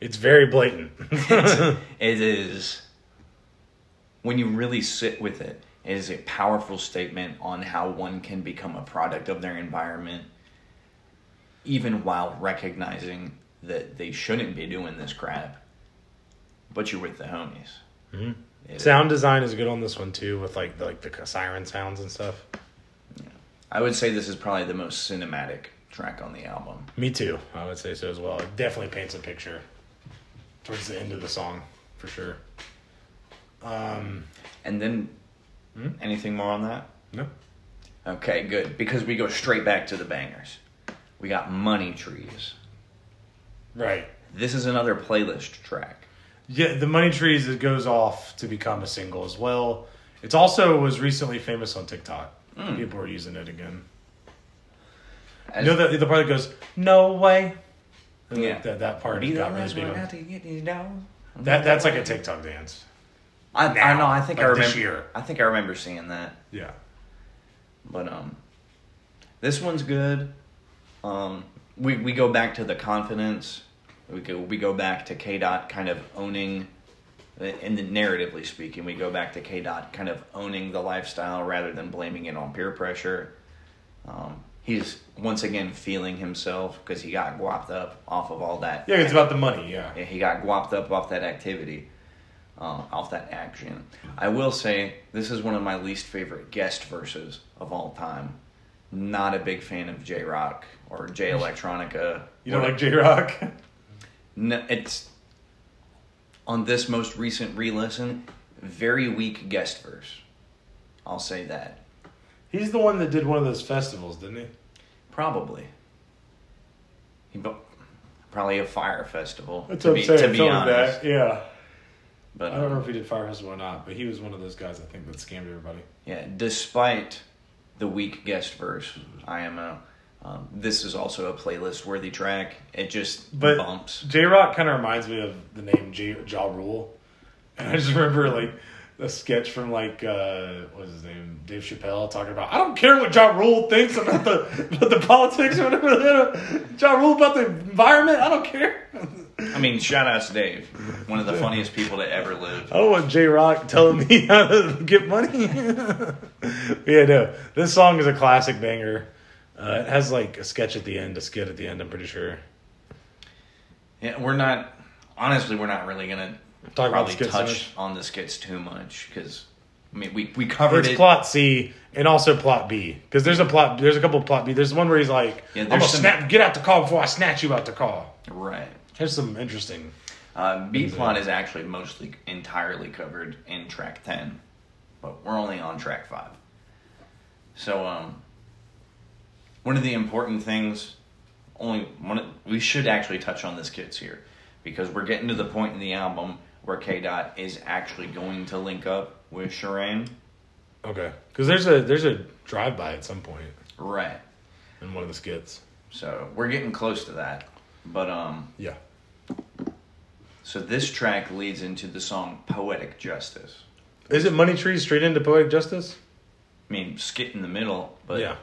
It's very blatant. it is when you really sit with it it is a powerful statement on how one can become a product of their environment even while recognizing that they shouldn't be doing this crap but you're with the homies Mhm. It- Sound design is good on this one too, with like the, like the siren sounds and stuff. I would say this is probably the most cinematic track on the album Me too. I would say so as well. It definitely paints a picture towards the end of the song, for sure. Um, and then Hmm? anything more on that no. Okay, good. Because we go straight back to the bangers. We got Money Trees. Right. This is another playlist track. Yeah, the Money Trees it goes off to become a single as well. It's also was recently famous on TikTok. Mm. People are using it again. As- You know the the part that goes, "No way." And Yeah. That that part Be the got really last big. one on- out to get you down. That that's like a TikTok dance. I, I know. I think I remember. this year. I think I remember seeing that. Yeah. But um, this one's good. Um, we we go back to the confidence. We go we go back to K Dot kind of owning, in the narratively speaking, we go back to K Dot kind of owning the lifestyle rather than blaming it on peer pressure. Um, he's once again feeling himself because he got guapped up off of all that. Yeah, it's about the money. Yeah. Yeah, he got guapped up off that activity, uh, off that action. I will say this is one of my least favorite guest verses of all time. Not a big fan of Jay Rock or Jay Electronica. You don't like Jay Rock? No, it's on this most recent re-listen. Very weak guest verse. I'll say that. He's the one that did one of those festivals, didn't he? Probably. He bu- probably a Fyre Festival. That's to what be, I'm saying. to be Tell honest. that. Yeah. But I don't um, know if he did Fyre Festival or not, but he was one of those guys I think that scammed everybody. Yeah, despite the weak guest verse, IMO, um, this is also a playlist worthy track. It just But bumps. Jay Rock kind of reminds me of the name J Ja Rule, and I just remember like a sketch from like uh, what was his name Dave Chappelle talking about I don't care what Ja Rule thinks about the about the politics or whatever. Ja Rule about the environment. I don't care. I mean, shout out to Dave, one of the funniest people to ever live. I don't want Jay Rock telling me how to get money. yeah, no. This song is a classic banger. Uh, it has like a sketch at the end, a skit at the end. I'm pretty sure. Yeah, we're not. Honestly, we're not really gonna Talk about probably touch on the skits too much because I mean we we covered It's it. plot C and also plot B because there's a plot. There's a couple plot B. There's one where he's like, Yeah, "I'm gonna some- snap, get out the car before I snatch you out the car." Right. There's some interesting. Uh, B plot is actually mostly entirely covered in track ten, but we're only on track five. So, um, one of the important things, only one, of- we should actually touch on this skits here, because we're getting to the point in the album where K Dot is actually going to link up with Sherane. Okay, because there's a there's a drive by at some point Right. in one of the skits. So we're getting close to that, but um, Yeah. so this track leads into the song "Poetic Justice." Is it Money Tree straight into Poetic Justice? I mean, skit in the middle, but yeah.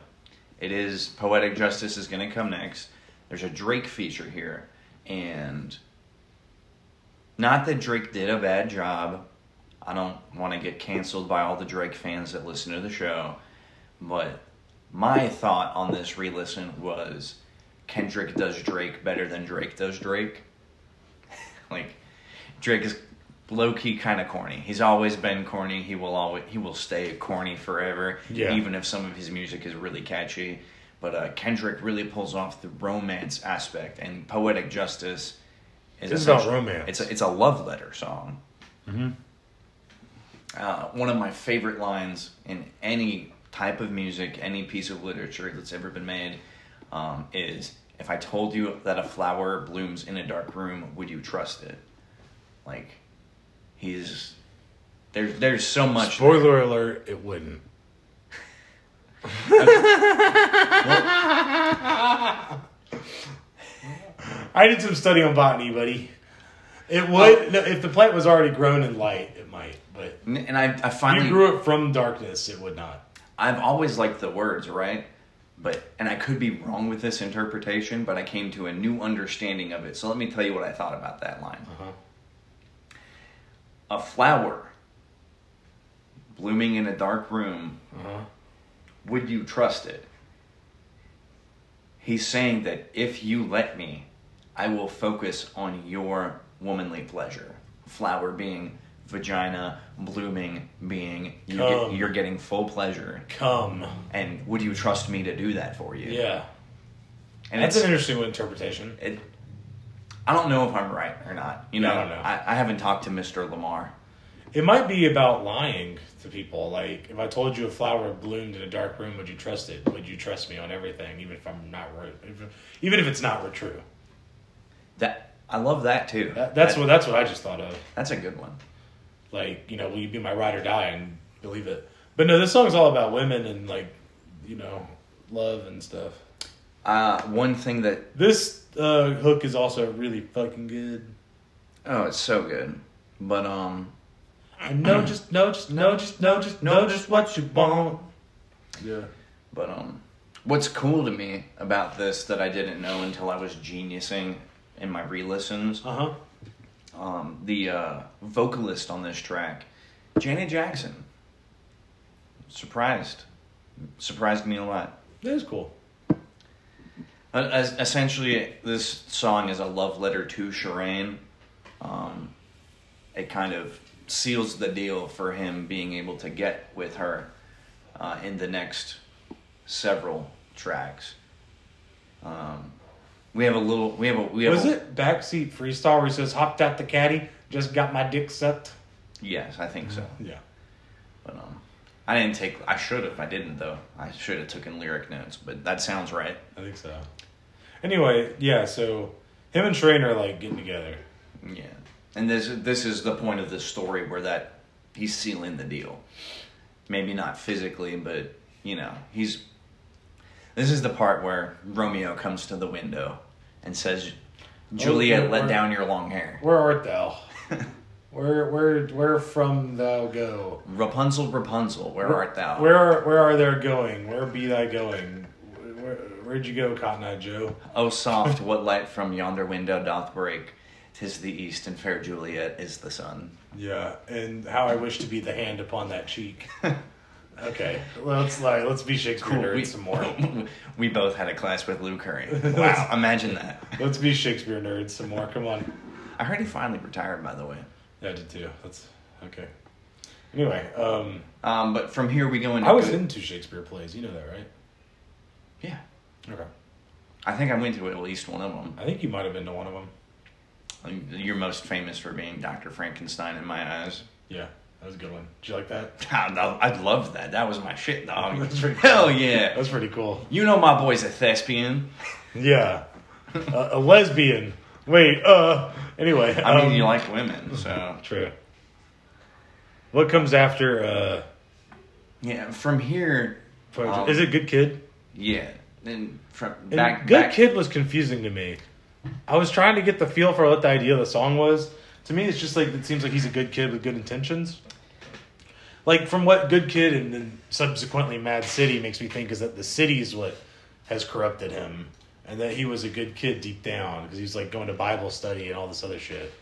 It is Poetic Justice is going to come next. There's a Drake feature here, and not that Drake did a bad job. I don't want to get canceled by all the Drake fans that listen to the show, but my thought on this re-listen was Kendrick does Drake better than Drake does Drake. like Drake is low key kind of corny. He's always been corny. He will always he will stay corny forever. Yeah. Even if some of his music is really catchy, but uh, Kendrick really pulls off the romance aspect and poetic justice. Is about essentially- romance. It's a, it's a love letter song. Mm-hmm. Uh, one of my favorite lines in any type of music, any piece of literature that's ever been made, um, is "If I told you that a flower blooms in a dark room, would you trust it?" Like, he's there's there's so much. Spoiler alert: It wouldn't. I did some study on botany, buddy. It would no, if the plant was already grown in light, it might. But And I, I finally you grew it from darkness, it would not. I've always liked the words, right? But and I could be wrong with this interpretation, but I came to a new understanding of it. So let me tell you what I thought about that line. Uh-huh. A flower blooming in a dark room, Uh-huh. would you trust it? He's saying that if you let me, I will focus on your womanly pleasure. Flower being vagina, blooming being you get, you're getting full pleasure. Come, And would you trust me to do that for you? yeah. And That's it's, an interesting interpretation. it, I don't know if I'm right or not. You know, I don't know. I, I haven't talked to Mr. Lamar. It might be about lying to people. Like, if I told you a flower bloomed in a dark room, would you trust it? Would you trust me on everything, even if I'm not right? Even if it's not true. That I love that too. That, that's That- what that's what I just thought of. That's a good one. Like, you know, will you be my ride or die and believe it? But no, this song's all about women and like, you know, love and stuff. Uh, one thing that This uh, hook is also really fucking good. oh, it's so good, but um, I know, just know, just know, just know, just know, just what you want. Yeah. but um, what's cool to me about this that I didn't know until I was geniusing in my re-listens, Uh huh. um, the uh, vocalist on this track, Janet Jackson. Surprised, surprised me a lot. That is cool. Uh, As, essentially, this song is a love letter to Sherane. Um, it kind of seals the deal for him being able to get with her uh, in the next several tracks. Um, we have a little. We have a. We have Was a, it backseat freestyle where he says, "Hopped out the caddy, just got my dick sucked"? Yes, I think so. Yeah. But um, I didn't take. I should have. I didn't though. I should have taken lyric notes. But that sounds right. I think so. Anyway, yeah. So him and Sherane are like getting together. Yeah, and this this is the point of the story where that he's sealing the deal. Maybe not physically, but you know he's. This is the part where Romeo comes to the window and says, "Juliet, Okay, let down your long hair." Where art thou? where, where, where from thou go? Rapunzel, Rapunzel, where art thou? Where, where are they going? Where be thy going? Where, where'd you go, Cotton Eye Joe? Oh, soft, what light from yonder window doth break? Tis the east, and fair Juliet is the sun. Yeah, and how I wish to be the hand upon that cheek. okay, let's like let's be Shakespeare nerds we, some more. we both had a class with Lou Curry. Wow, imagine that. Let's be Shakespeare nerds some more. Come on. I heard he finally retired, by the way. Yeah, I did too. That's okay. Anyway, um, Um, but from here we go into. I was into Shakespeare plays. You know that, right? Yeah, Okay. I think I went to at least one of them. I think you might have been to one of them. You're most famous for being Doctor Frankenstein in my eyes. Yeah, that was a good one. Did you like that? I loved that. That was my shit, dog. That's pretty Hell That yeah! was pretty cool. You know my boy's a thespian. Yeah, uh, a lesbian. Wait. Uh. Anyway. I mean, um, you like women, so True. What comes after? uh yeah. From here, Um, Is it Good Kid? yeah. Then from And back, Good back, Kid was confusing to me. I was trying to get the feel for what the idea of the song was. To me, it's just like it seems like he's a good kid with good intentions. Like from what Good Kid and then subsequently Mad City makes me think is that the city is what has corrupted him, and that he was a good kid deep down because he's like going to Bible study and all this other shit.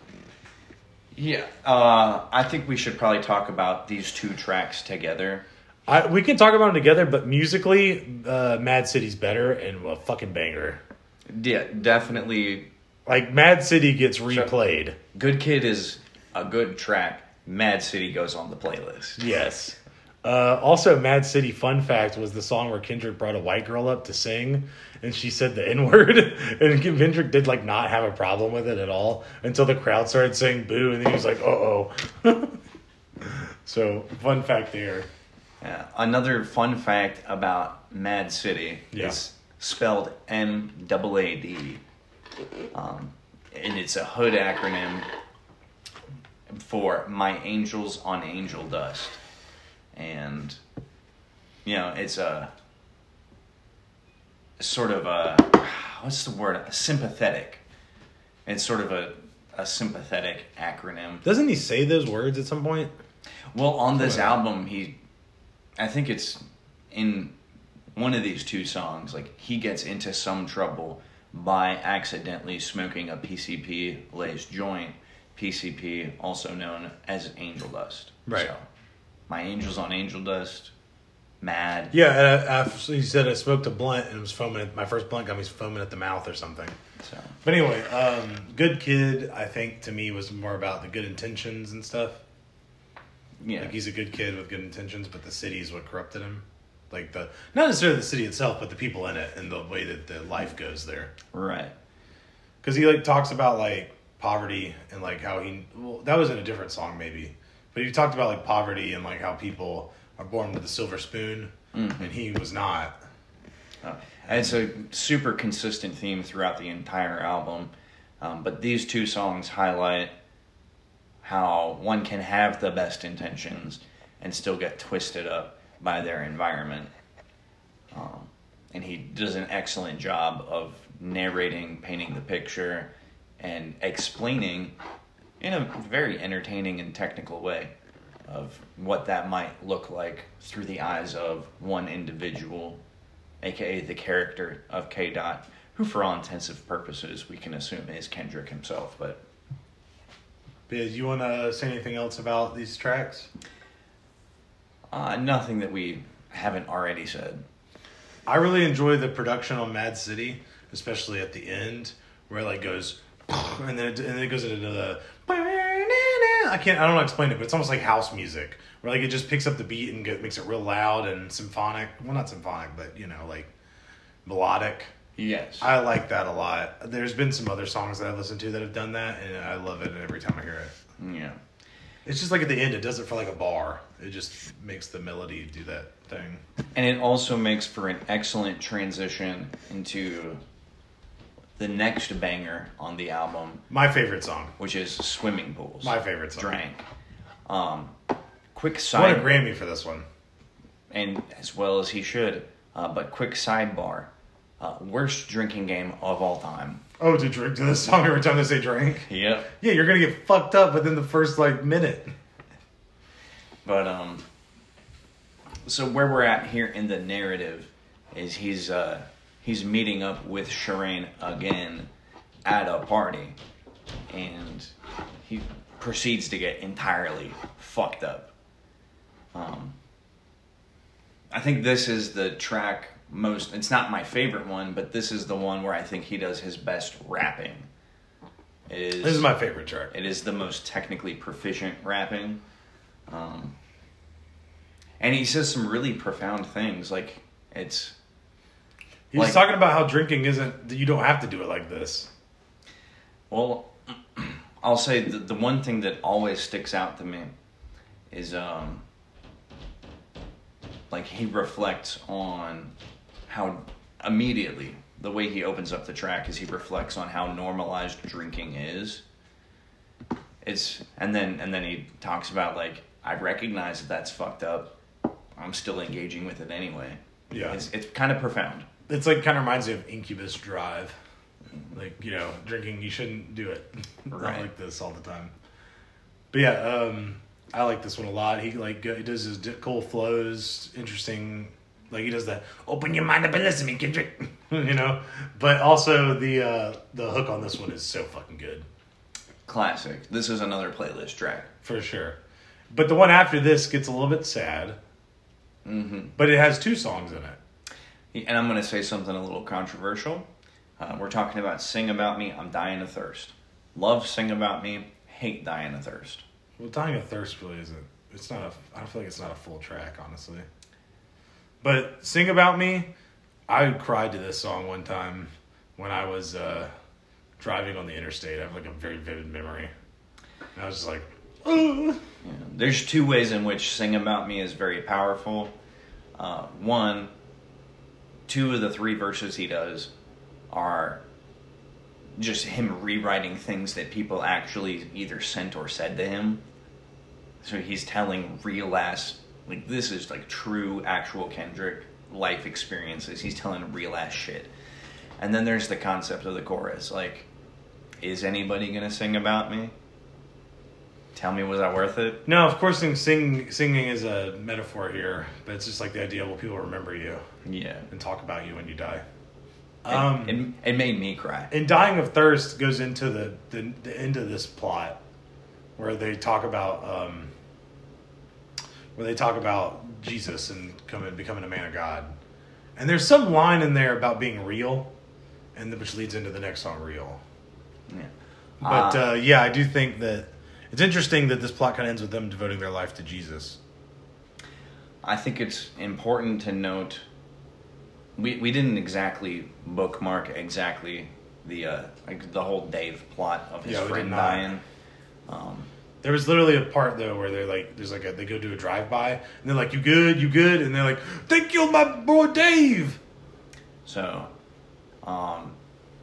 Yeah, uh, I think we should probably talk about these two tracks together. I, we can talk about them together, but musically, uh, Mad City's better and a fucking banger. Yeah, definitely. Like Mad City gets replayed. Good Kid is a good track. Mad City goes on the playlist. Yes. Uh, also, Mad City fun fact was the song where Kendrick brought a white girl up to sing, and she said the N word, and Kendrick did like not have a problem with it at all until the crowd started saying boo, and then he was like, uh oh. so, fun fact there. Yeah. Another fun fact about Mad City Yeah. is spelled M A A D, um, and it's a hood acronym for My Angels on Angel Dust, and you know it's a sort of a what's the word sympathetic. It's sort of a a sympathetic acronym. Doesn't he say those words at some point? Well, on this album, he, I think it's in one of these two songs. Like he gets into some trouble by accidentally smoking a PCP laced joint. PCP, also known as angel dust. Right. So, my angels on angel dust. Mad. Yeah, and I, I, he said I smoked a blunt and it was foaming. At, my first blunt got me foaming at the mouth or something. So But anyway, um, Good Kid, I think to me was more about the good intentions and stuff. Yeah, Like he's a good kid with good intentions, but the city is what corrupted him. Like the not necessarily the city itself, but the people in it and the way that the life goes there. right. Because he like talks about like poverty and like how he well that was in a different song maybe, but he talked about like poverty and like how people are born with a silver spoon Mhm. and he was not. Uh, It's a super consistent theme throughout the entire album, um, but these two songs highlight how one can have the best intentions and still get twisted up by their environment. Um, and he does an excellent job of narrating, painting the picture, and explaining in a very entertaining and technical way of what that might look like through the eyes of one individual, aka the character of K. Dot, who, for all intensive purposes, we can assume is Kendrick himself. But But you want to say anything else about these tracks? uh, nothing that we haven't already said. I really enjoy the production on Mad City, especially at the end where it like goes and then it, and then it goes into the I can't I don't know how to explain it, but it's almost like house music where like it just picks up the beat and get, makes it real loud and symphonic. Well, not symphonic, but you know like melodic. Yes. I like that a lot. There's been some other songs that I've listened to that have done that, and I love it every time I hear it. yeah. It's just like at the end, it does it for like a bar. It just makes the melody do that thing. And it also makes for an excellent transition into the next banger on the album, My favorite song. which is Swimming Pools. My favorite song. Drank. Um, quick side a Grammy for this one. and as well as he should. Uh, but quick sidebar: uh, worst drinking game of all time. Oh, to drink to this song every time they say drink. Yep. Yeah, you're gonna get fucked up within the first like minute. But um, so where we're at here in the narrative is he's uh he's meeting up with Sherane again at a party, and he proceeds to get entirely fucked up. Um, I think this is the track most. It's not my favorite one, but this is the one where I think he does his best rapping. It is. This is my favorite track. It is the most technically proficient rapping. Um, and he says some really profound things. Like, it's. He's Like- talking about how drinking isn't. that You don't have to do it like this. Well, I'll say the, the one thing that always sticks out to me is um, like he reflects on how immediately the way he opens up the track is he reflects on how normalized drinking is. It's and then and then he talks about like I recognize that that's fucked up. I'm still engaging with it anyway. Yeah. It's it's kind of profound. It's like kind of reminds me of Incubus Drive. Like you know, drinking you shouldn't do it. Not Right. like this all the time. But yeah, um, I like this one a lot. He like go- he does his cool flows, interesting. Like he does that. Open your mind up and listen, to me, Kendrick. you know, but also the uh, the hook on this one is so fucking good Classic. This is another playlist track. for sure. But the one after this gets a little bit sad. Mm-hmm. But it has two songs in it. And I'm going to say something a little controversial. Uh, we're talking about Sing About Me, I'm Dying of Thirst. Love Sing About Me, hate Dying of Thirst. Well, Dying of Thirst really isn't. It's not a. I don't feel like it's not a full track, honestly. But "Sing About Me," I cried to this song one time when I was uh, driving on the interstate. I have like a very vivid memory. And I was just like. Yeah. There's two ways in which Sing About Me is very powerful. Uh, one, two of the three verses he does are just him rewriting things that people actually either sent or said to him. So he's telling real ass, like this is like true, actual Kendrick life experiences. He's telling real ass shit. And then there's the concept of the chorus, like, is anybody gonna sing about me? Tell me, was I worth it? No, of course, sing, sing, singing is a metaphor here, but it's just like the idea will people remember you Yeah. and talk about you when you die. It, Um, it, it made me cry. and dying of thirst goes into the, the the end of this plot where they talk about um where they talk about jesus and coming becoming a man of god and there's some line in there about being real and the, which leads into the next song real Yeah. but Uh, uh, yeah i do think that it's interesting that this plot kind of ends with them devoting their life to jesus I think it's important to note we we didn't exactly bookmark exactly the uh, like the whole Dave plot of his Yeah, friend dying. Um, there was literally a part though where they're like there's like a they go do a drive-by and they're like you good you good and they're like they killed my boy dave so, um,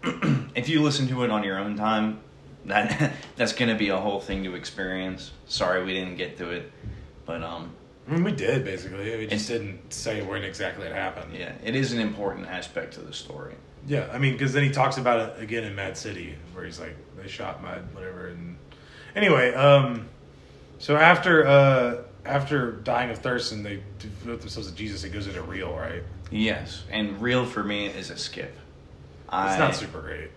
if you listen to it on your own time, that that's gonna be a whole thing to experience. Sorry we didn't get to it, but um, I mean, we did basically. We just didn't say when exactly it happened. Yeah, it is an important aspect to the story. Yeah, I mean, because then he talks about it again in Mad City, where he's like, they shot Mad, whatever. And anyway, um, so after uh, after dying of thirst and they devote themselves to Jesus, it goes into real, right? Yes, and real for me is a skip. I, It's not super great.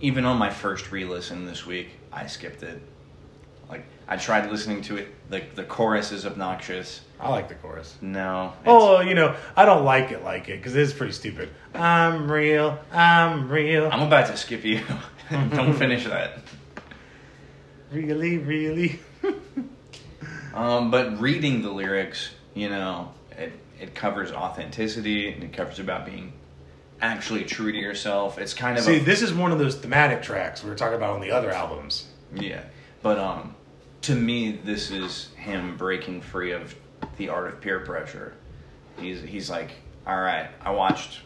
even on my first re-listen this week, I skipped it. Like I tried listening to it. The the chorus is obnoxious. I like the chorus. No. Oh, you know, I don't like it like it because it is pretty stupid. I'm real. I'm real. I'm about to skip you. Don't finish that. Really, really. Um, but reading the lyrics, you know, it it covers authenticity and it covers about being actually true to yourself. It's kind of See, a, this is one of those thematic tracks we were talking about on the other albums. yeah. But um, to me, this is him breaking free of the art of peer pressure. He's he's like, all right, I watched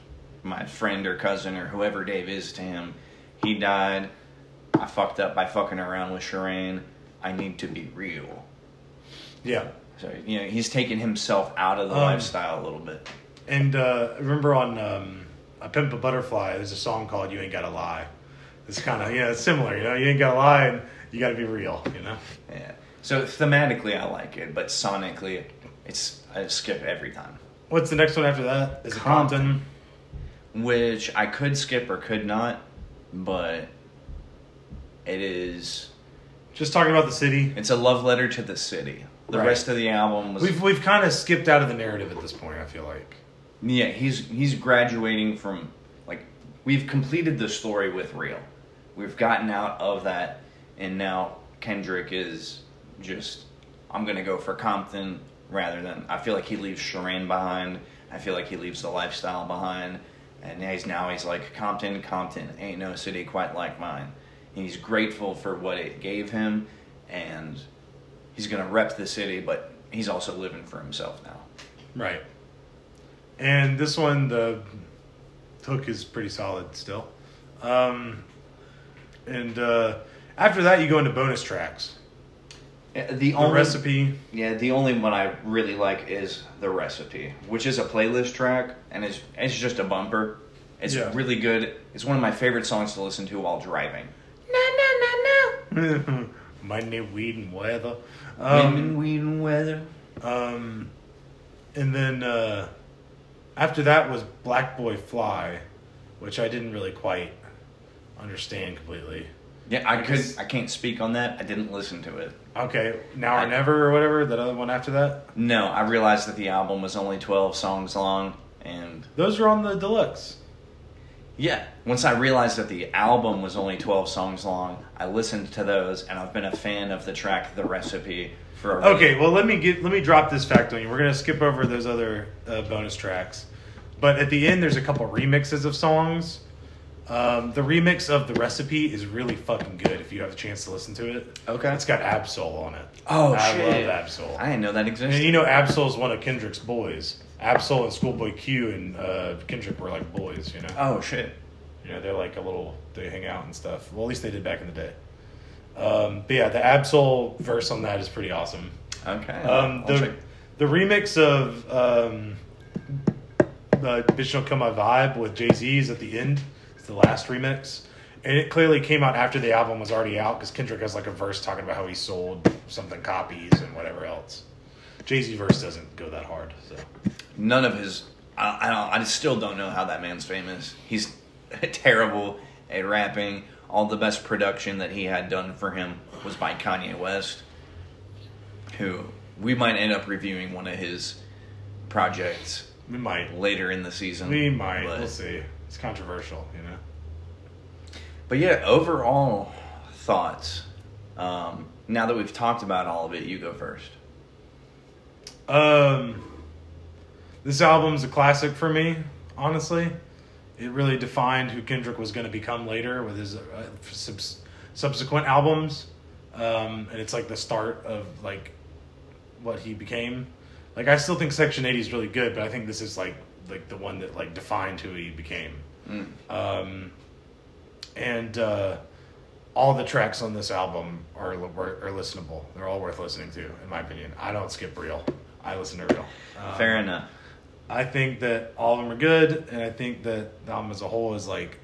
my friend or cousin or whoever Dave is to him. He died. I fucked up by fucking around with Sherane. I need to be real. Yeah. So you know, he's taking himself out of the Um, lifestyle a little bit. And uh, remember on um, A Pimp a Butterfly, there's a song called You Ain't Gotta Lie. It's kind of, yeah, it's similar, you know? You ain't gotta lie and you gotta be real, you know? Yeah. So thematically, I like it, but sonically, it's I skip every time. What's the next one after that? Is it Compton. Compton? Which I could skip or could not, but it is. Just talking about the city. It's a love letter to the city. The Right. rest of the album was. We've, we've kind of skipped out of the narrative at this point, I feel like. yeah, he's he's graduating from like we've completed the story with real. We've gotten out of that, and now Kendrick is just. I'm gonna go for Compton rather than. I feel like he leaves Sherane behind. I feel like he leaves the lifestyle behind, and now he's now he's like Compton, Compton ain't no city quite like mine. He's grateful for what it gave him, and he's gonna rep the city, but he's also living for himself now. Right. And this one, the hook is pretty solid still. Um, and uh, after that, you go into bonus tracks. The The only recipe. Yeah, the only one I really like is the recipe, which is a playlist track, and it's it's just a bumper. It's Yeah. really good. It's one of my favorite songs to listen to while driving. Monday, weed, and weather. Wind and Um, weed and weather. um, and then uh, after that was Black Boy Fly, which I didn't really quite understand completely. Yeah, I I could. I can't speak on that. I didn't listen to it. Okay, Now or Never or whatever, that other one after that. No, I realized that the album was only twelve songs long, and Those are on the deluxe. Yeah, once I realized that the album was only twelve songs long, I listened to those, and I've been a fan of the track "The Recipe" for a Okay, well let me get let me drop this fact on you. We're gonna skip over those other uh, bonus tracks, but at the end there's a couple remixes of songs. Um, the remix of the recipe is really fucking good. If you have a chance to listen to it, Okay. it's got Ab-Soul on it. Oh I shit! love Ab-Soul. I didn't know that existed. And existed. you know, Ab-Soul is one of Kendrick's boys. Ab-Soul and Schoolboy Q and uh, Kendrick were like boys. You know, oh shit! you know they're like a little they hang out and stuff. Well, at least they did back in the day. Um, but yeah, the Ab-Soul verse on that is pretty awesome. Okay. Um, the, check. the remix of um, the Bitch Don't Kill My Vibe with Jay Z is at the end. It's the last remix. And it clearly came out after the album was already out because Kendrick has like a verse talking about how he sold something copies and whatever else. Jay Z verse doesn't go that hard. So None of his. I, I don't. I still don't know how that man's famous. He's terrible at rapping. All the best production that he had done for him was by Kanye West, who we might end up reviewing one of his projects we might. later in the season. We might. But, We'll see. It's controversial, you know? but yeah, overall thoughts. Um, now that we've talked about all of it, you go first. Um, this album's a classic for me, honestly. It really defined who Kendrick was going to become later with his uh, subs- subsequent albums. Um, and it's like the start of like what he became. Like I still think Section 80 is really good, but I think this is like like the one that like defined who he became. Mm. Um, and uh, all the tracks on this album are are listenable. They're all worth listening to, in my opinion. I don't skip real. I listen to real. Um, Fair enough. I think that all of them are good, and I think that the album as a whole is like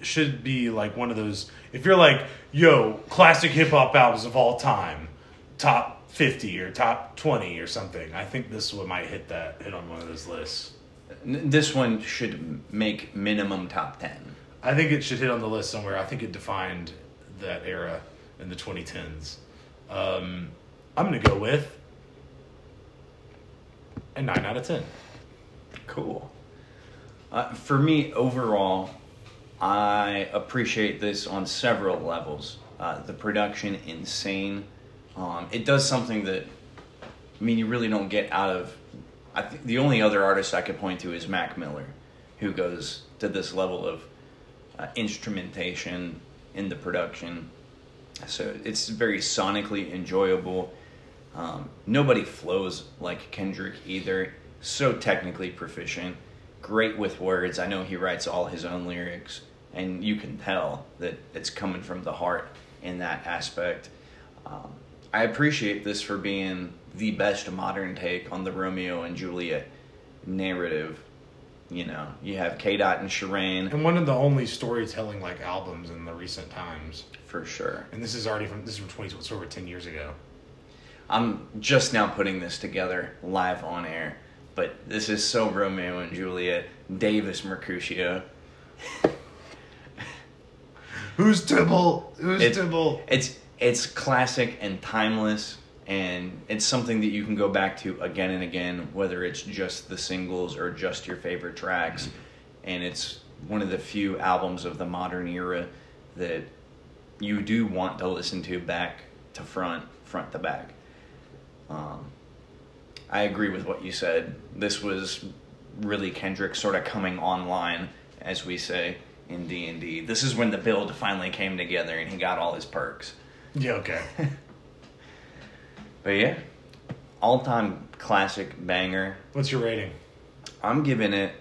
should be like one of those. If you're like, yo, classic hip hop albums of all time, top fifty or top twenty or something, I think this one might hit that hit on one of those lists. This one should make minimum top ten. I think it should hit on the list somewhere. I think it defined that era in the 2010s. Um, I'm gonna go with a nine out of ten. Cool. Uh, for me, overall, I appreciate this on several levels. Uh, the production, insane. Um, it does something that, I mean, you really don't get out of. I think the only other artist I could point to is Mac Miller, who goes to this level of uh, instrumentation in the production. So it's very sonically enjoyable. Um, nobody flows like Kendrick either. So technically proficient, great with words. I know he writes all his own lyrics, and you can tell that it's coming from the heart in that aspect. Um, I appreciate this for being the best modern take on the Romeo and Juliet narrative. You know, you have K. Dot and Sherane And one of the only storytelling like albums in the recent times. for sure. And this is already from this is from 20 it's over 10 years ago. I'm just now putting this together live on air, but this is so Romeo and Juliet. Davis Mercutio. Who's Tybalt? Who's It- Tybalt? It's it's classic and timeless, and it's something that you can go back to again and again, whether it's just the singles or just your favorite tracks. And it's one of the few albums of the modern era that you do want to listen to back to front, front to back. Um, I agree with what you said. This was really Kendrick sort of coming online, as we say in D and D. This is when the build finally came together and he got all his perks. Yeah, okay. But yeah, all time classic banger. What's your rating? I'm giving it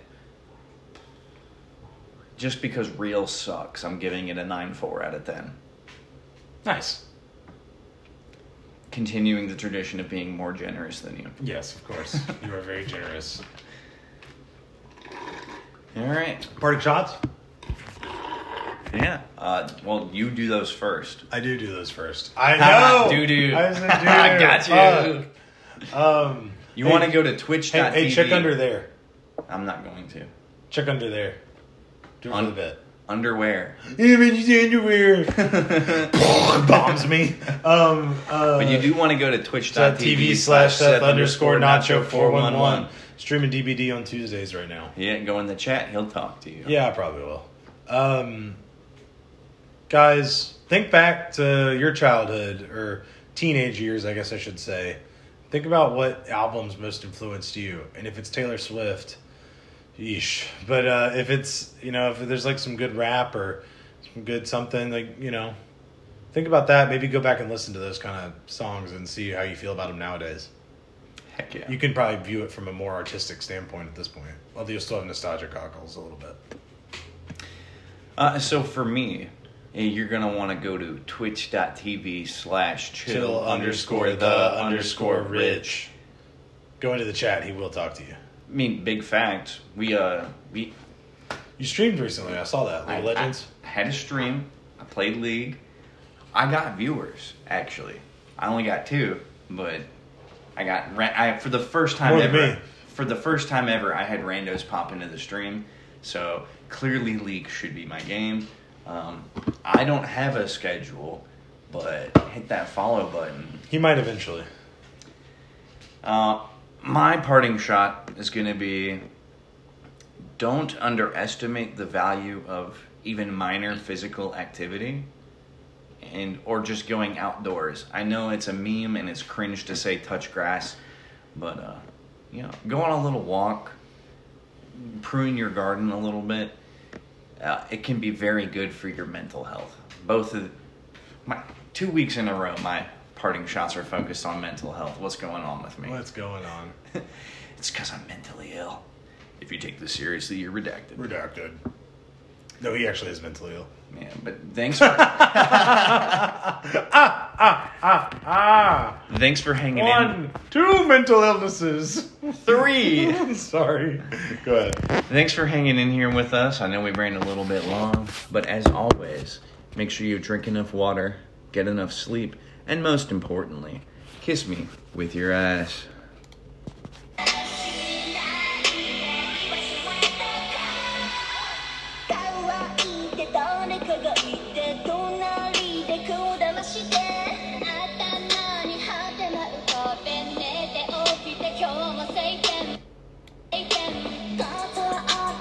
just because real sucks. I'm giving it a nine four out of ten. Nice. Continuing the tradition of being more generous than you. Yes, of course. you are very generous. All right. Party shots? Yeah. Uh, well, you do those first. I do do those first. I know. doo-doo. I said doo-doo. I got you. Fuck. Um, You hey, want to go to Twitch? Hey, hey, check under there. I'm not going to. Check under there. Do it Un- for the bit. Underwear. You underwear. Bombs me. Um, uh, But you do want to go to TV twitch.tv slash Seth underscore Nacho four one one. Streaming DVD on Tuesdays right now. Yeah, go in the chat. He'll talk to you. Yeah, I probably will. Um, guys, think back to your childhood or teenage years, I guess I should say. Think about what albums most influenced you, and if it's Taylor Swift, yeesh. But uh, if it's you know if there's like some good rap or some good something like you know, think about that. Maybe go back and listen to those kind of songs and see how you feel about them nowadays. Heck yeah. You can probably view it from a more artistic standpoint at this point, although you'll still have nostalgia goggles a little bit. Uh, so for me, eh, you're gonna want to go to twitch.tv slash chill underscore the underscore rich. Go into the chat. He will talk to you. I mean, big fact. We uh we You streamed recently. I saw that. League of Legends. I had a stream. I played League. I got viewers actually. I only got two, but I got I for the first time More ever. For the first time ever, I had randos pop into the stream. So clearly, League should be my game. Um, I don't have a schedule, but hit that follow button. he might eventually. Uh, my parting shot is going to be don't underestimate the value of even minor physical activity and or just going outdoors. I know it's a meme and it's cringe to say touch grass, but uh, you know, go on a little walk, prune your garden a little bit. Uh, it can be very good for your mental health. Both of my two weeks in a row, my parting shots are focused on mental health. What's going on with me? What's going on? it's because I'm mentally ill. If you take this seriously, you're redacted. Redacted. No, he actually is mentally ill. Man, but thanks for ah, ah, ah, ah. thanks for hanging in. One, two mental illnesses. Three. Sorry. Go ahead. Thanks for hanging in here with us. I know we ran a little bit long, but as always, make sure you drink enough water, get enough sleep, and most importantly, kiss me with your ass.